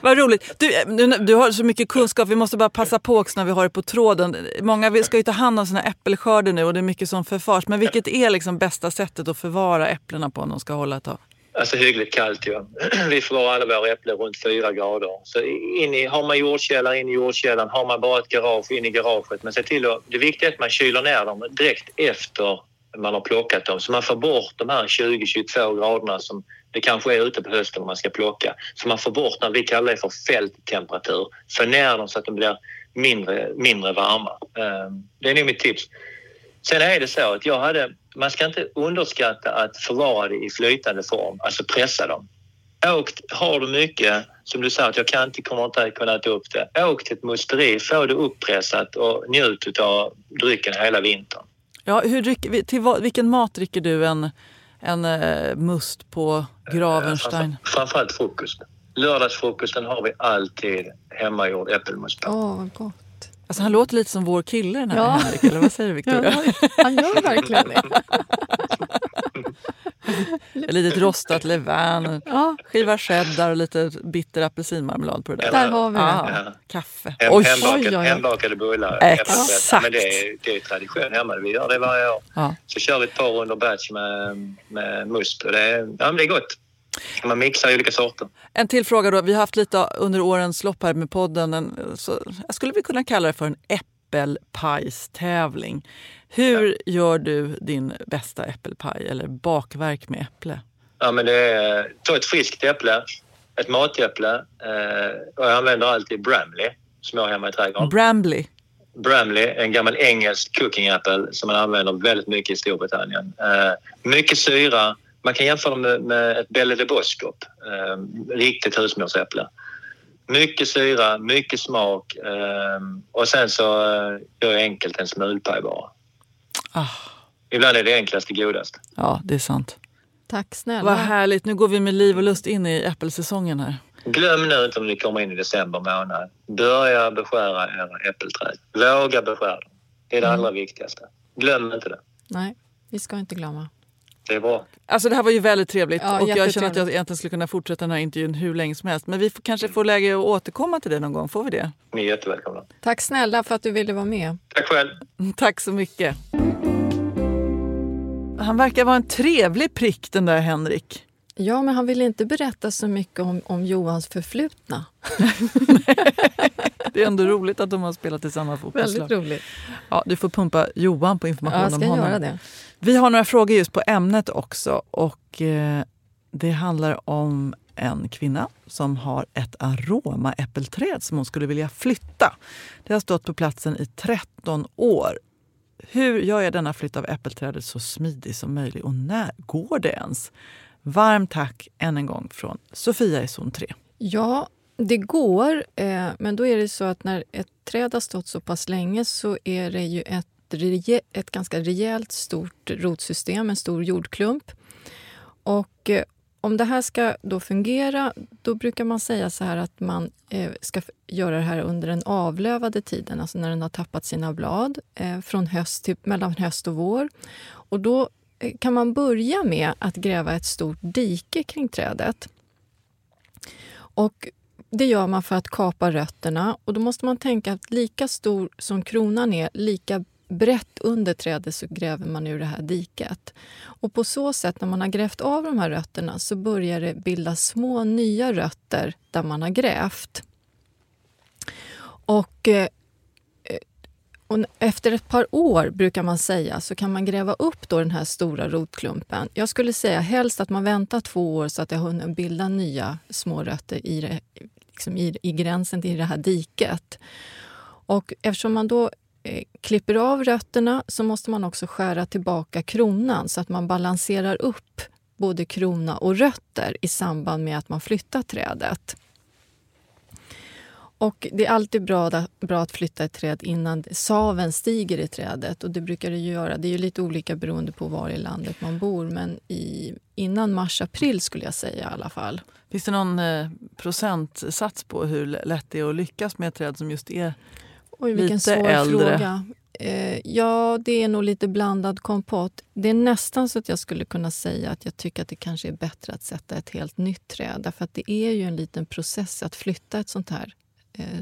Vad roligt. Du, du har så mycket kunskap, vi måste bara passa på också när vi har det på tråden. Många ska ju ta hand om sina äppelskörder nu och det är mycket som förfars. Men vilket är liksom bästa sättet att förvara äpplena på om de ska hålla ett tag? Alltså hyggligt kallt ju. Vi förvarar alla våra äpplen runt fyra grader. Så in i, har man jordkällare, in i jordkällaren. Har man bara ett garage, in i garaget. Men se till att, det viktiga är att man kyler ner dem direkt efter man har plockat dem. Så man får bort de här 20-22 graderna som det kanske är ute på hösten när man ska plocka. Så man får bort när vi kallar det för fälttemperatur. Få ner dem så att de blir mindre, mindre varma. Ehm, det är nog mitt tips. Sen är det så att jag hade, man ska inte underskatta att förvara det i flytande form, alltså pressa dem. Åk, har du mycket, som du sa att jag kan inte, kommer inte kunna äta upp det. Åk till ett musteri, få det uppressat och njut av drycken hela vintern. Ja, hur drick, till vilken mat dricker du en, en uh, must på Gravenstein? Framförallt frukost. Lördagsfrukosten har vi alltid hemmagjord äppelmust på. Åh, vad gott. Alltså, han låter lite som vår kille den här ja. Henrik, eller vad säger du Victoria? Ja, han gör verkligen det. Ett litet rostat levain, ja. skiva cheddar och lite bitter apelsinmarmelad på det där. Där har vi det. Ja. Kaffe. Hem, oj, hembakade, oj, oj. hembakade bullar. Exakt. Men det är, det är tradition hemma. Vi gör det varje år. Ja. Så kör vi ett par runder batch med, med must och det är, ja, det är gott. Man mixar olika sorter. En till fråga då. Vi har haft lite under årens lopp här med podden. En, så, jag skulle vi kunna kalla det för en äppelpajstävling. Hur ja. gör du din bästa äppelpaj eller bakverk med äpple? Ja, men det är, ta ett friskt äpple, ett matäpple eh, och jag använder alltid Bramley som jag har hemma i trädgården. Bramley? Bramley, en gammal engelsk cooking apple som man använder väldigt mycket i Storbritannien. Eh, mycket syra. Man kan jämföra med, med ett Belle de Boskop, eh, riktigt husmorsäpple. Mycket syra, mycket smak eh, och sen så eh, gör jag enkelt en smulpaj bara. Ah. Ibland är det enklaste godast. Ja, det är sant. Tack snälla. Vad härligt. Nu går vi med liv och lust in i äppelsäsongen här. Glöm nu inte om ni kommer in i december månad. Börja beskära era äppelträd. Våga beskära dem. Det är det mm. allra viktigaste. Glöm inte det. Nej, vi ska inte glömma. Det är bra. Alltså det här var ju väldigt trevligt ja, och jag känner att jag egentligen skulle kunna fortsätta den här intervjun hur länge som helst. Men vi får, kanske får läge att återkomma till det någon gång. Får vi det? Ni är jättevälkomna. Tack snälla för att du ville vara med. Tack själv. Tack så mycket. Han verkar vara en trevlig prick den där Henrik. Ja, men han vill inte berätta så mycket om, om Johans förflutna. det är ändå roligt att de har spelat i samma fotbollslag. Väldigt roligt. Ja, du får pumpa Johan på information ja, om honom. Göra det. Vi har några frågor just på ämnet också. Och eh, Det handlar om en kvinna som har ett aromaäppelträd som hon skulle vilja flytta. Det har stått på platsen i 13 år. Hur gör jag denna flytt av äppelträdet så smidig som möjligt och när går det ens? Varmt tack än en gång från Sofia i zon 3. Ja, det går, eh, men då är det så att när ett träd har stått så pass länge så är det ju ett, ett ganska rejält stort rotsystem, en stor jordklump. Och eh, om det här ska då fungera, då brukar man säga så här att man eh, ska göra det här under den avlövade tiden, alltså när den har tappat sina blad, eh, från höst till, mellan höst och vår. Och då eh, kan man börja med att gräva ett stort dike kring trädet. Och det gör man för att kapa rötterna och då måste man tänka att lika stor som kronan är, lika brett under trädet så gräver man ur det här diket. Och på så sätt, när man har grävt av de här rötterna, så börjar det bildas små nya rötter där man har grävt. Och, eh, eh, och efter ett par år, brukar man säga, så kan man gräva upp då den här stora rotklumpen. Jag skulle säga helst att man väntar två år så att det har hunnit bilda nya små rötter i, det, liksom i, i gränsen till det här diket. Och eftersom man då Eh, klipper av rötterna så måste man också skära tillbaka kronan så att man balanserar upp både krona och rötter i samband med att man flyttar trädet. Och Det är alltid bra, bra att flytta ett träd innan saven stiger i trädet. och Det brukar det göra. Det är lite olika beroende på var i landet man bor men i, innan mars-april skulle jag säga i alla fall. Finns det någon eh, procentsats på hur lätt det är att lyckas med ett träd som just är Oj, vilken lite svår äldre. fråga. Eh, ja, det är nog lite blandad kompott. Det är nästan så att jag skulle kunna säga att jag tycker att det kanske är bättre att sätta ett helt nytt träd. Därför att det är ju en liten process att flytta ett sånt här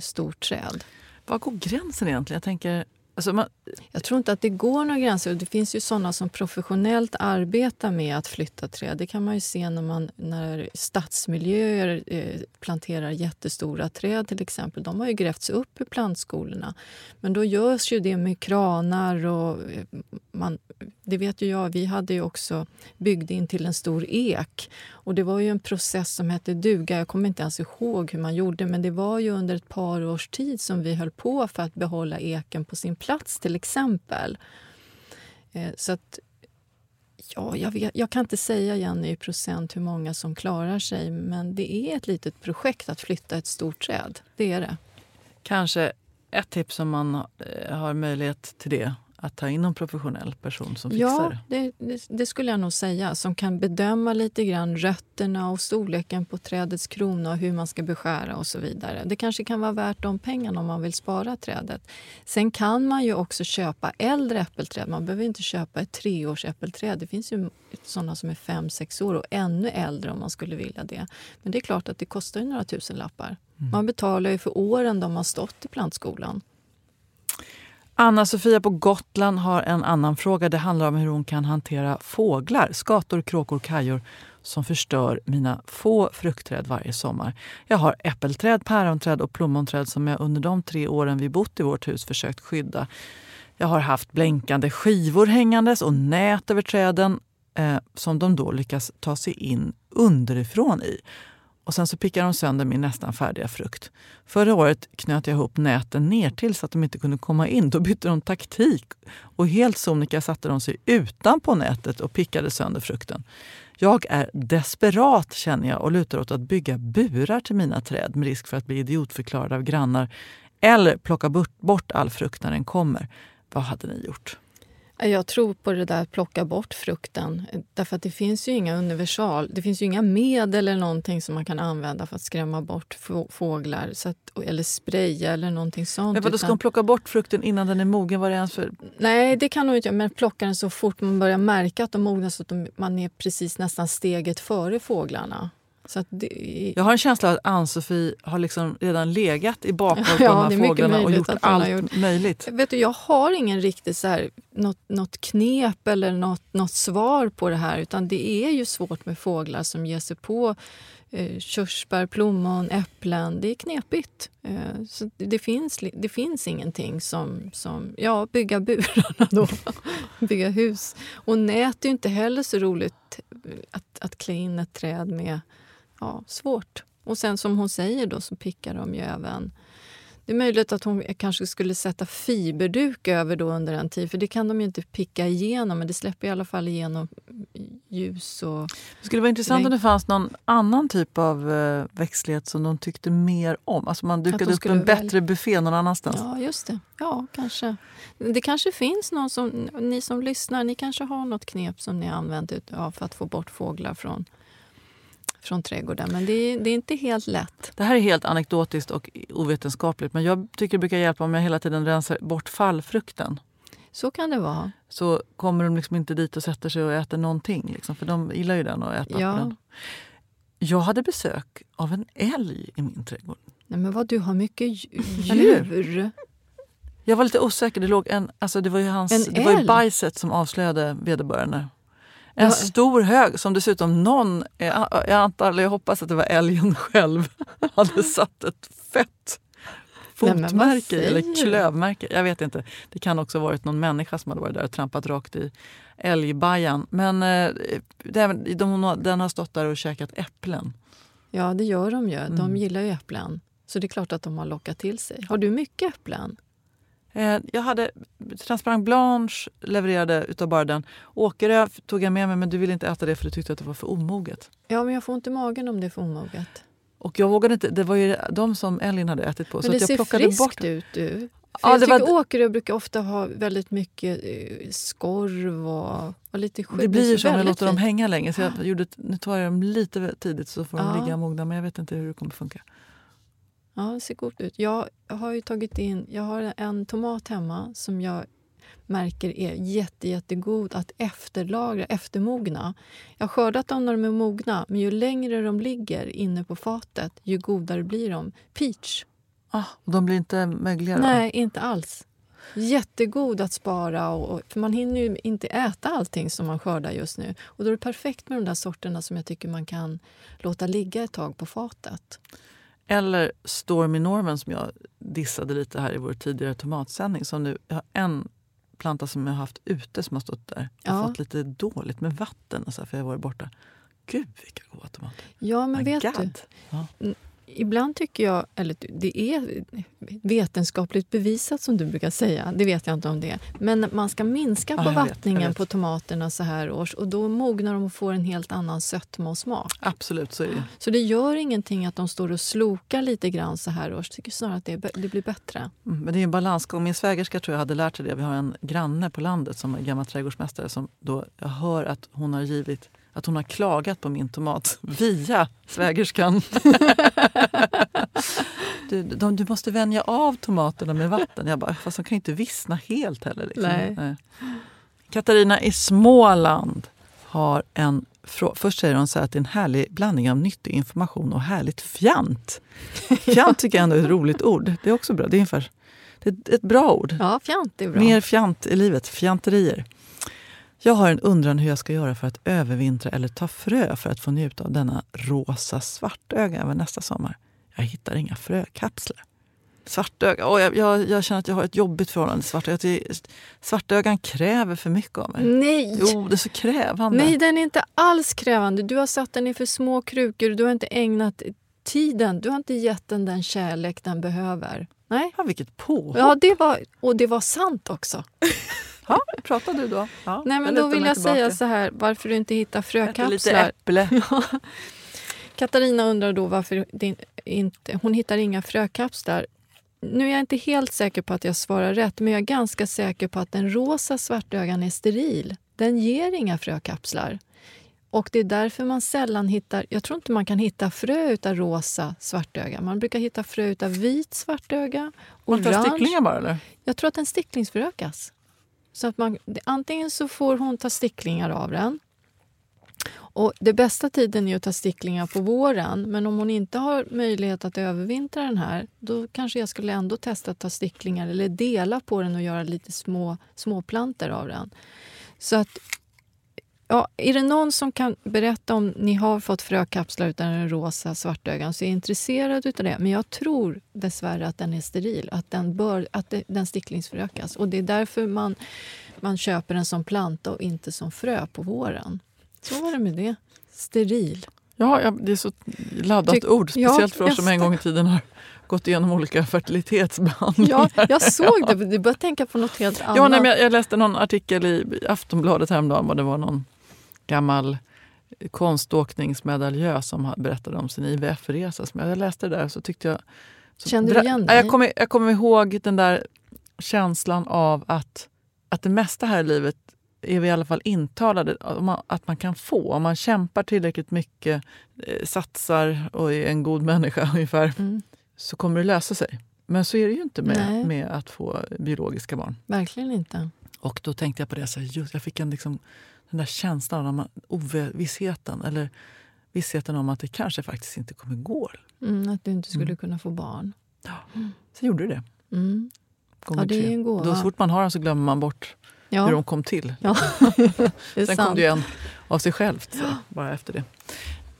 stort träd. Var går gränsen egentligen? Jag tänker, Alltså man... Jag tror inte att det går några gränser. Det finns ju såna som professionellt arbetar med att flytta träd. Det kan man ju se när, man, när stadsmiljöer eh, planterar jättestora träd till exempel. De har ju grävts upp i plantskolorna. Men då görs ju det med kranar och eh, man, det vet ju jag, vi hade ju också byggde in till en stor ek. Och det var ju en process som hette duga. Jag kommer inte ens ihåg hur man gjorde men det var ju under ett par års tid som vi höll på för att behålla eken på sin plats till exempel. Eh, så att, ja, jag, vet, jag kan inte säga Jenny i procent hur många som klarar sig men det är ett litet projekt att flytta ett stort träd. Det är det. Kanske ett tips om man eh, har möjlighet till det att ta in en professionell person som fixar ja, det? Det, det skulle jag nog säga. Som kan bedöma lite grann rötterna och storleken på trädets krona och hur man ska beskära och så vidare. Det kanske kan vara värt de pengarna om man vill spara trädet. Sen kan man ju också köpa äldre äppelträd. Man behöver inte köpa ett treårs äppelträd. Det finns ju såna som är fem, sex år och ännu äldre om man skulle vilja det. Men det är klart att det kostar ju några tusen lappar. Mm. Man betalar ju för åren de har stått i plantskolan. Anna-Sofia på Gotland har en annan fråga. Det handlar om hur hon kan hantera fåglar, skator, kråkor, kajor som förstör mina få fruktträd varje sommar. Jag har äppelträd, päronträd och plommonträd som jag under de tre åren vi bott i vårt hus försökt skydda. Jag har haft blänkande skivor hängandes och nät över träden eh, som de då lyckas ta sig in underifrån i. Och sen så pickade de sönder min nästan färdiga frukt. Förra året knöt jag ihop näten ner till så att de inte kunde komma in. Då bytte de taktik och helt sonika satte de sig utanpå nätet och pickade sönder frukten. Jag är desperat känner jag och lutar åt att bygga burar till mina träd med risk för att bli idiotförklarad av grannar eller plocka bort all frukt när den kommer. Vad hade ni gjort? Jag tror på det där plocka bort frukten. Därför att det finns ju inga universal, det finns ju inga medel eller någonting som man kan använda för att skrämma bort fåglar. Så att, eller spraya eller någonting sånt. Men vadå, ska hon plocka bort frukten innan den är mogen? Vad är ens för... Nej, det kan hon inte Men plocka den så fort man börjar märka att de mognar så att de, man är precis nästan steget före fåglarna. Det... Jag har en känsla av att Ann-Sofie har liksom redan legat i bakgrunden på ja, de här fåglarna och gjort allt gjort. möjligt. Vet du, jag har ingen riktigt så här, något, något knep eller något, något svar på det här. Utan det är ju svårt med fåglar som ger sig på eh, körsbär, plommon, äpplen. Det är knepigt. Eh, så det, finns, det finns ingenting som, som... Ja, bygga burarna då. bygga hus. Och nät är inte heller så roligt att, att klä in ett träd med ja, svårt. Och sen som hon säger då så pickar de ju även det är möjligt att hon kanske skulle sätta fiberduk över då under en tid, för det kan de ju inte picka igenom, men det släpper i alla fall igenom ljus och... Det skulle vara intressant om det fanns någon annan typ av eh, växtlighet som de tyckte mer om. Alltså man dukade upp en bättre väl... buffé någon annanstans. Ja, just det. Ja, kanske. Det kanske finns någon som, ni som lyssnar, ni kanske har något knep som ni har använt för att få bort fåglar från från trädgården. Men det är, det är, inte helt lätt. Det här är helt anekdotiskt och ovetenskapligt. Men jag tycker det brukar hjälpa om jag hela tiden rensar bort fallfrukten. Så kan det vara. Så kommer de liksom inte dit och sätter sig och äter någonting. Liksom, för de gillar ju den och äta ja. på den. Jag hade besök av en älg i min trädgård. Nej, men vad du har mycket djur. Jag var lite osäker. Det, låg en, alltså det var ju, hans, det var ju bajset som avslöjade vederbörande. En ja. stor hög som dessutom någon, jag antar, eller jag hoppas att det var älgen själv, hade satt ett fett fotmärke Nej, eller klövmärke. Jag vet inte. Det kan också ha varit någon människa som hade varit där och trampat rakt i älgbajan. Men eh, det, de, den har stått där och käkat äpplen. Ja, det gör de ju. De mm. gillar ju äpplen. Så det är klart att de har lockat till sig. Har du mycket äpplen? Eh, jag hade Transparent Blanche levererade utav bara den. Åkerö tog jag med mig men du ville inte äta det för du tyckte att det var för omoget. Ja, men jag får inte magen om det är för omoget. Och jag vågade inte, det var ju de som Elin hade ätit på. Men så det jag ser friskt bort. ut du. För ja, jag tycker var... Åkerö brukar ofta ha väldigt mycket eh, skorv och, och lite skit. Det blir ju så om jag låter dem hänga länge. Så jag gjorde, nu tar jag dem lite tidigt så får de ligga och mogna. Men jag vet inte hur det kommer funka. Ja, det ser gott ut. Jag har ju tagit in, jag har en tomat hemma som jag märker är jätte, jättegod att efterlagra, eftermogna. Jag har skördat dem när de är mogna, men ju längre de ligger inne på fatet, ju godare blir de. Peach. Ah, de blir inte mögliga? Nej, inte alls. Jättegod att spara, och, för man hinner ju inte äta allting som man skördar just nu. Och Då är det perfekt med de där sorterna som jag tycker man kan låta ligga ett tag på fatet. Eller Stormy Norman som jag dissade lite här i vår tidigare tomatsändning. Som nu, jag har en planta som jag har haft ute som har stått där. Jag har ja. fått lite dåligt med vatten och så för jag har varit borta. Gud vilka goda tomater! Ja, men My vet God. du. Ja ibland tycker jag, eller det är vetenskapligt bevisat som du brukar säga, det vet jag inte om det är. Men man ska minska på ja, vattningen vet, på tomaterna så här års och då mognar de och får en helt annan sötma och smak. Absolut, så är det. Så det gör ingenting att de står och slokar lite grann så här års. Jag tycker snarare att det, det blir bättre. Mm, men det är en balansgång. Min svägerska tror jag hade lärt sig det. Vi har en granne på landet som är gammal trädgårdsmästare som då jag hör att hon har givit att hon har klagat på min tomat via svägerskan. du, de, du måste vänja av tomaterna med vatten. Jag bara, fast de kan inte vissna helt heller. Liksom. Nej. Nej. Katarina i Småland har en. Först säger hon så att det är en härlig blandning av nyttig information och härligt fjant. Fjant tycker jag ändå är ett roligt ord. Det är också bra. Det är, ungefär, det är ett bra ord. Ja, fjant är bra. Mer fjant i livet. Fjanterier. Jag har en undran hur jag ska göra för att övervintra eller ta frö för att få njuta av denna rosa svartöga över nästa sommar. Jag hittar inga frökapslar. Svartöga. Oh, jag, jag, jag, känner att jag har ett jobbigt förhållande till svartöga. Svartögan kräver för mycket av mig. Nej! Jo, det är så krävande. Nej, den är inte alls krävande. Du har satt den i för små krukor. Du har inte ägnat tiden. Du har inte gett den den kärlek den behöver. Nej. Ja, vilket påhopp! Ja, det var, och det var sant också. Ja, pratar du då? Ja, Nej, men då vill jag tillbaka. säga så här, varför du inte hittar frökapslar. Lite äpple. Katarina undrar då varför inte, hon hittar inga frökapslar. nu är jag inte helt säker på att jag svarar rätt, men jag är ganska säker på att den rosa svartögan är steril. Den ger inga frökapslar. Och det är därför man sällan hittar... Jag tror inte man kan hitta frö utav rosa svartöga. Man brukar hitta frö utav vit svartöga, orange. Man tar sticklingar bara eller? Jag tror att den sticklingsförökas. Så att man, antingen så får hon ta sticklingar av den. Och det bästa tiden är att ta sticklingar på våren. Men om hon inte har möjlighet att övervintra den här då kanske jag skulle ändå testa att ta sticklingar eller dela på den och göra lite små småplantor av den. Så att Ja, är det någon som kan berätta om ni har fått frökapslar utan den rosa svartögan så är jag intresserad av det. Men jag tror dessvärre att den är steril, att den, bör, att det, den sticklingsförökas. Och det är därför man, man köper den som planta och inte som frö på våren. Så var det med det. Steril. Ja, det är så laddat Tyck, ord. Speciellt för oss som en gång i tiden har gått igenom olika fertilitetsbehandlingar. Ja, jag såg det. Du började tänka på något helt annat. Ja, nej, jag, jag läste någon artikel i Aftonbladet häromdagen. det var någon gammal konståkningsmedaljö som berättade om sin IVF-resa. Jag läste det där så tyckte jag... Så Kände du igen dig? Jag kommer, jag kommer ihåg den där känslan av att, att det mesta här i livet är vi i alla fall intalade att man kan få. Om man kämpar tillräckligt mycket, eh, satsar och är en god människa ungefär, mm. så kommer det lösa sig. Men så är det ju inte med, med att få biologiska barn. Verkligen inte. Och då tänkte jag på det, så just, jag fick en liksom, den där känslan av ovissheten. Eller vissheten om att det kanske faktiskt inte kommer gå. Mm, att du inte skulle mm. kunna få barn. Ja, sen gjorde det mm. ja, det. Är en gåva. Då, så fort man har den så glömmer man bort ja. hur de kom till. Ja. sen sant. kom det en av sig självt, så, bara efter det.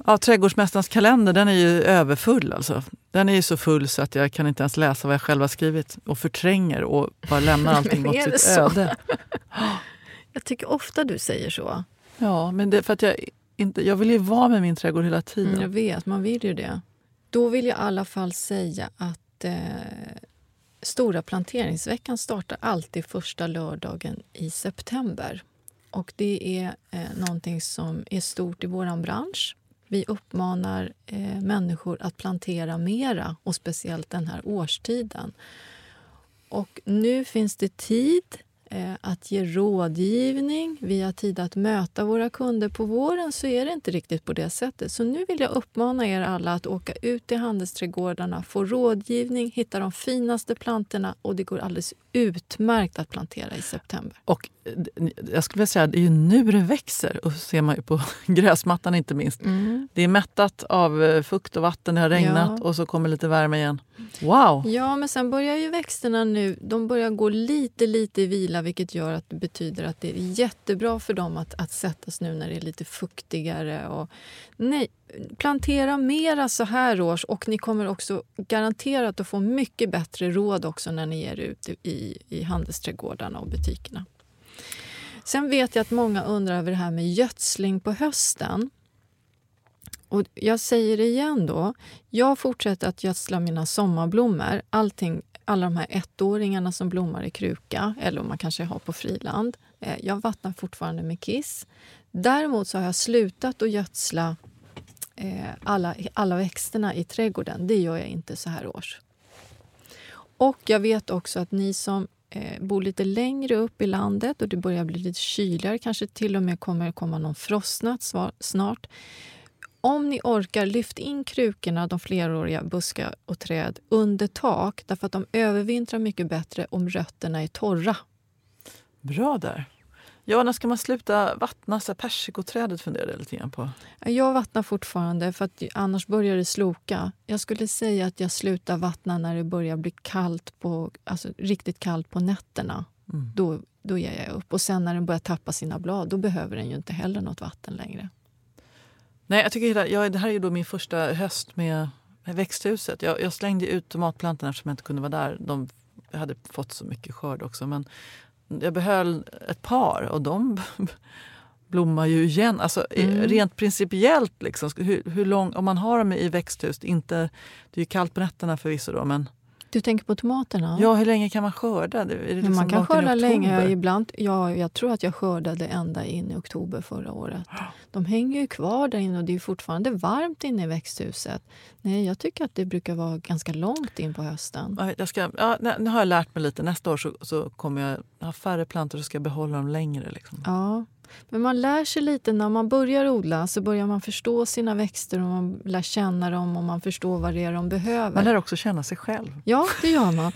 Ja, Trädgårdsmästarens kalender den är ju överfull. Alltså. Den är ju så full så att jag kan inte ens läsa vad jag själv har skrivit och förtränger och bara lämnar allting åt sitt öde. Jag tycker ofta du säger så. Ja, men det för att jag inte... Jag vill ju vara med min trädgård hela tiden. Mm, jag vet, man vill ju det. Då vill jag i alla fall säga att eh, Stora planteringsveckan startar alltid första lördagen i september. Och Det är eh, någonting som är stort i vår bransch. Vi uppmanar eh, människor att plantera mera, och speciellt den här årstiden. Och nu finns det tid Eh, att ge rådgivning, vi har tid att möta våra kunder. På våren så är det inte riktigt på det sättet. Så nu vill jag uppmana er alla att åka ut till handelsträdgårdarna, få rådgivning, hitta de finaste plantorna och det går alldeles utmärkt att plantera i september. Och jag skulle vilja säga det är ju nu det växer. Och ser man ju på gräsmattan inte minst. Mm. Det är mättat av eh, fukt och vatten, det har regnat ja. och så kommer lite värme igen. Wow! Ja, men sen börjar ju växterna nu de börjar gå lite, lite i vila vilket gör att det betyder att det är jättebra för dem att, att sättas nu när det är lite fuktigare. Och, nej, plantera mera så här års och ni kommer också garanterat att få mycket bättre råd också när ni är ute i, i handelsträdgårdarna och butikerna. Sen vet jag att många undrar över det här med gödsling på hösten. Och jag säger det igen då. Jag fortsätter att gödsla mina sommarblommor. Allting, alla de här ettåringarna som blommar i kruka eller om man kanske har på friland. Eh, jag vattnar fortfarande med kiss. Däremot så har jag slutat att gödsla eh, alla, alla växterna i trädgården. Det gör jag inte så här års. Och jag vet också att ni som eh, bor lite längre upp i landet och det börjar bli lite kyligare, kanske till och med kommer komma någon frostnatt snart. Om ni orkar, lyft in krukorna, de fleråriga buskar och träd, under tak därför att de övervintrar mycket bättre om rötterna är torra. Bra där. Ja, när ska man sluta vattna? Så persikoträdet funderade jag lite grann på. Jag vattnar fortfarande, för att annars börjar det sloka. Jag skulle säga att jag slutar vattna när det börjar bli kallt på, alltså riktigt kallt på nätterna. Mm. Då, då ger jag upp. Och sen när den börjar tappa sina blad, då behöver den ju inte heller något vatten längre. Nej, jag tycker hela, ja, det här är ju då min första höst med, med växthuset. Jag, jag slängde ut tomatplantorna eftersom jag inte kunde vara där. De, jag hade fått så mycket skörd också. Men jag behöll ett par och de blommar ju igen. Alltså, mm. Rent principiellt, liksom, hur, hur lång, om man har dem i växthus, inte, det är ju kallt på nätterna förvisso då, men Du tänker på tomaterna? Ja, hur länge kan man skörda? Är det liksom man kan skörda länge. Ibland, ja, jag tror att jag skördade ända in i oktober förra året. De hänger ju kvar där inne och det är fortfarande varmt inne i växthuset. Nej, jag tycker att det brukar vara ganska långt in på hösten. Jag ska, ja, nu har jag lärt mig lite. Nästa år så, så kommer jag ha färre plantor och ska behålla dem längre. Liksom. Ja, men man lär sig lite när man börjar odla. Så börjar man förstå sina växter och man lär känna dem och man förstår vad det är de behöver. Man lär också känna sig själv. Ja, det gör man.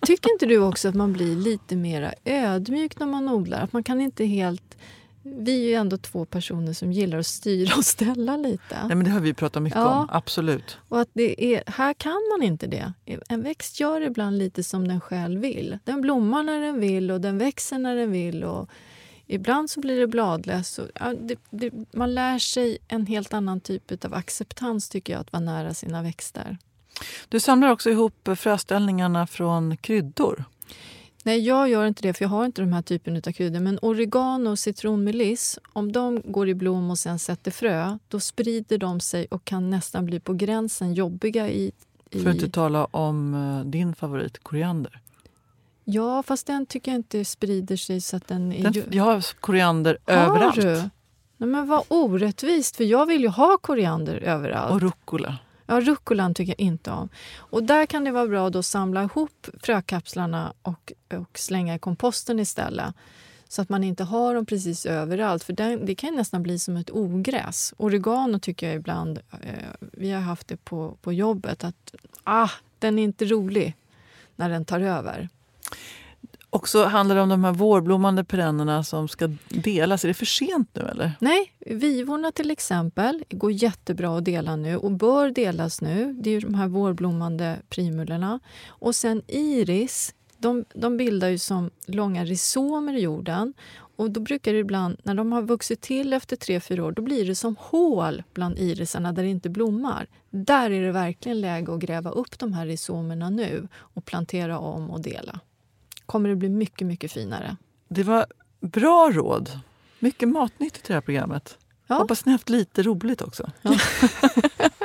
Tycker inte du också att man blir lite mer ödmjuk när man odlar? Att man kan inte helt... Vi är ju ändå två personer som gillar att styra och ställa lite. Nej, men det har vi pratat mycket ja. om. Absolut. Och att det är, här kan man inte det. En växt gör ibland lite som den själv vill. Den blommar när den vill och den växer när den vill. Och Ibland så blir det bladlöst. Ja, man lär sig en helt annan typ av acceptans tycker jag, att vara nära sina växter. Du samlar också ihop fröställningarna från kryddor. Nej, jag gör inte det, för jag har inte de här typen av kryddor. Men oregano och citronmeliss, om de går i blom och sen sätter frö, då sprider de sig och kan nästan bli på gränsen jobbiga i... i... För att inte tala om eh, din favorit, koriander. Ja, fast den tycker jag inte sprider sig så att den... Är den jag har koriander har överallt. Du? Nej, men vad orättvist, för jag vill ju ha koriander överallt. Och rucola. Ja, rucolan tycker jag inte om. Och där kan det vara bra att samla ihop frökapslarna och, och slänga i komposten istället. Så att man inte har dem precis överallt, för det, det kan nästan bli som ett ogräs. Oregano tycker jag ibland, eh, vi har haft det på, på jobbet, att ah, den är inte rolig när den tar över. Och så handlar det om de här vårblommande perennerna som ska delas. Är det för sent nu? eller? Nej, vivorna till exempel går jättebra att dela nu och bör delas nu. Det är de här vårblommande primulorna. Och sen iris, de, de bildar ju som långa risomer i jorden. Och då brukar det ibland, när de har vuxit till efter tre fyra år, då blir det som hål bland irisarna där det inte blommar. Där är det verkligen läge att gräva upp de här risomerna nu och plantera om och dela kommer det bli mycket, mycket finare. Det var bra råd. Mycket matnyttigt i det här programmet. Ja. Hoppas ni haft lite roligt också. Ja.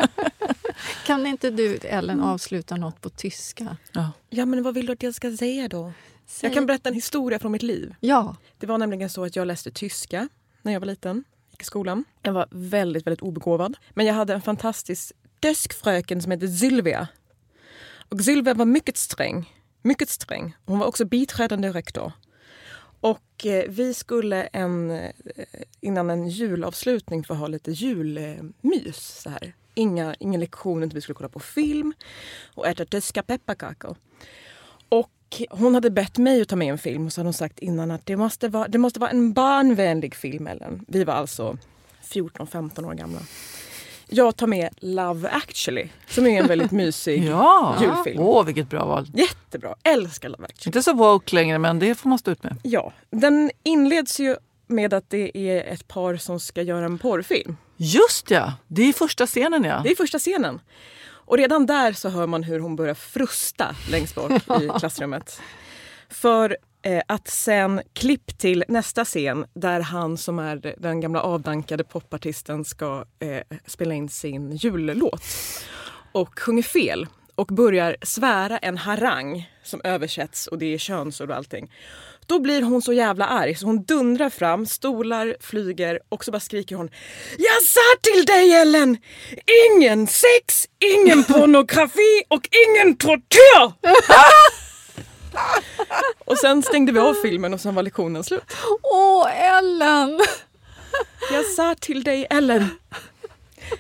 kan inte du, Ellen, avsluta något på tyska? Ja. ja, men vad vill du att jag ska säga då? Säg. Jag kan berätta en historia från mitt liv. Ja. Det var nämligen så att jag läste tyska när jag var liten. Gick i skolan. Jag var väldigt, väldigt obegåvad. Men jag hade en fantastisk tyskfröken som hette Sylvia. Och Sylvia var mycket sträng mycket sträng. Hon var också biträdande rektor. Och eh, vi skulle en, eh, innan en julavslutning få ha lite julmys. Så här. Inga, ingen lektion, inte vi skulle kolla på film och äta tyska pepparkakor. Och hon hade bett mig att ta med en film och så hade hon sagt innan att det måste vara, det måste vara en barnvänlig film, Ellen. Vi var alltså 14-15 år gamla. Jag tar med Love actually, som är en väldigt mysig ja. julfilm. Åh, vilket bra val. Jättebra. Älskar Love actually. Inte så woke längre, men det får man stå ut med. Ja. Den inleds ju med att det är ett par som ska göra en porrfilm. Just ja! Det är första scenen ja. Det är första scenen. Och redan där så hör man hur hon börjar frusta längst bort i klassrummet. För att sen klipp till nästa scen där han som är den gamla avdankade popartisten ska eh, spela in sin jullåt och sjunger fel och börjar svära en harang som översätts och det är könsord och allting. Då blir hon så jävla arg så hon dundrar fram, stolar flyger och så bara skriker hon Jag sa till dig Ellen! Ingen sex, ingen pornografi och ingen tortyr! och sen stängde vi av filmen och sen var lektionen slut. Åh, Ellen! Jag sa till dig, Ellen.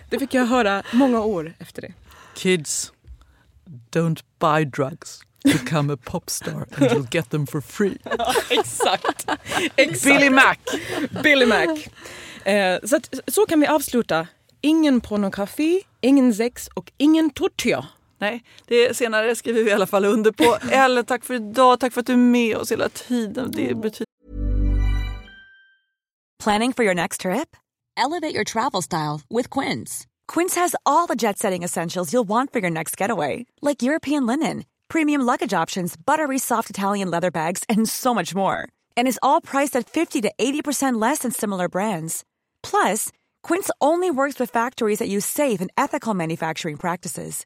Det fick jag höra många år efter det. Kids, don't buy drugs. Become a popstar and you'll get them for free. Ja, exakt. exakt. Billy Mac. Billy Mac. Eh, så, att, så kan vi avsluta. Ingen pornografi, ingen sex och ingen tortyr. Nej, det senare skriver vi i alla fall under på. Ellen, tack för idag. Tack för att du är med oss hela tiden. Det betyder... Planning for your next trip? Elevate your travel style with Quince. Quince has all the jet-setting essentials you'll want for your next getaway. Like European linen, premium luggage options, buttery soft Italian leather bags, and so much more. And is all priced at 50 to 80% less than similar brands. Plus, Quince only works with factories that use safe and ethical manufacturing practices.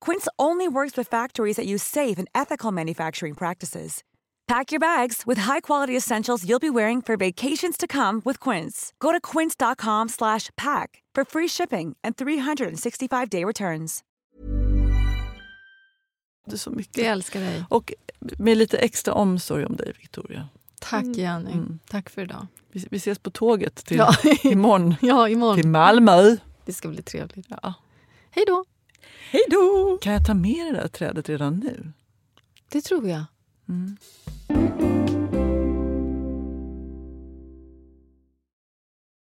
Quince only works with factories that use safe and ethical manufacturing practices. Pack your bags with high-quality essentials you'll be wearing for vacations to come with Quince. Go to quince.com/pack for free shipping and 365-day returns. Är så mycket. Vi älskar dig. Och med lite extra omsorg om dig, Victoria. Tack Jenny. Mm. Tack för idag. Vi, vi ses på tåget till ja. imorgon. ja, imorgon. Till Malmö. Det ska bli trevligt. Ja. Hej då! Hej då! Kan jag ta med det där trädet redan nu? Det tror jag. Mm.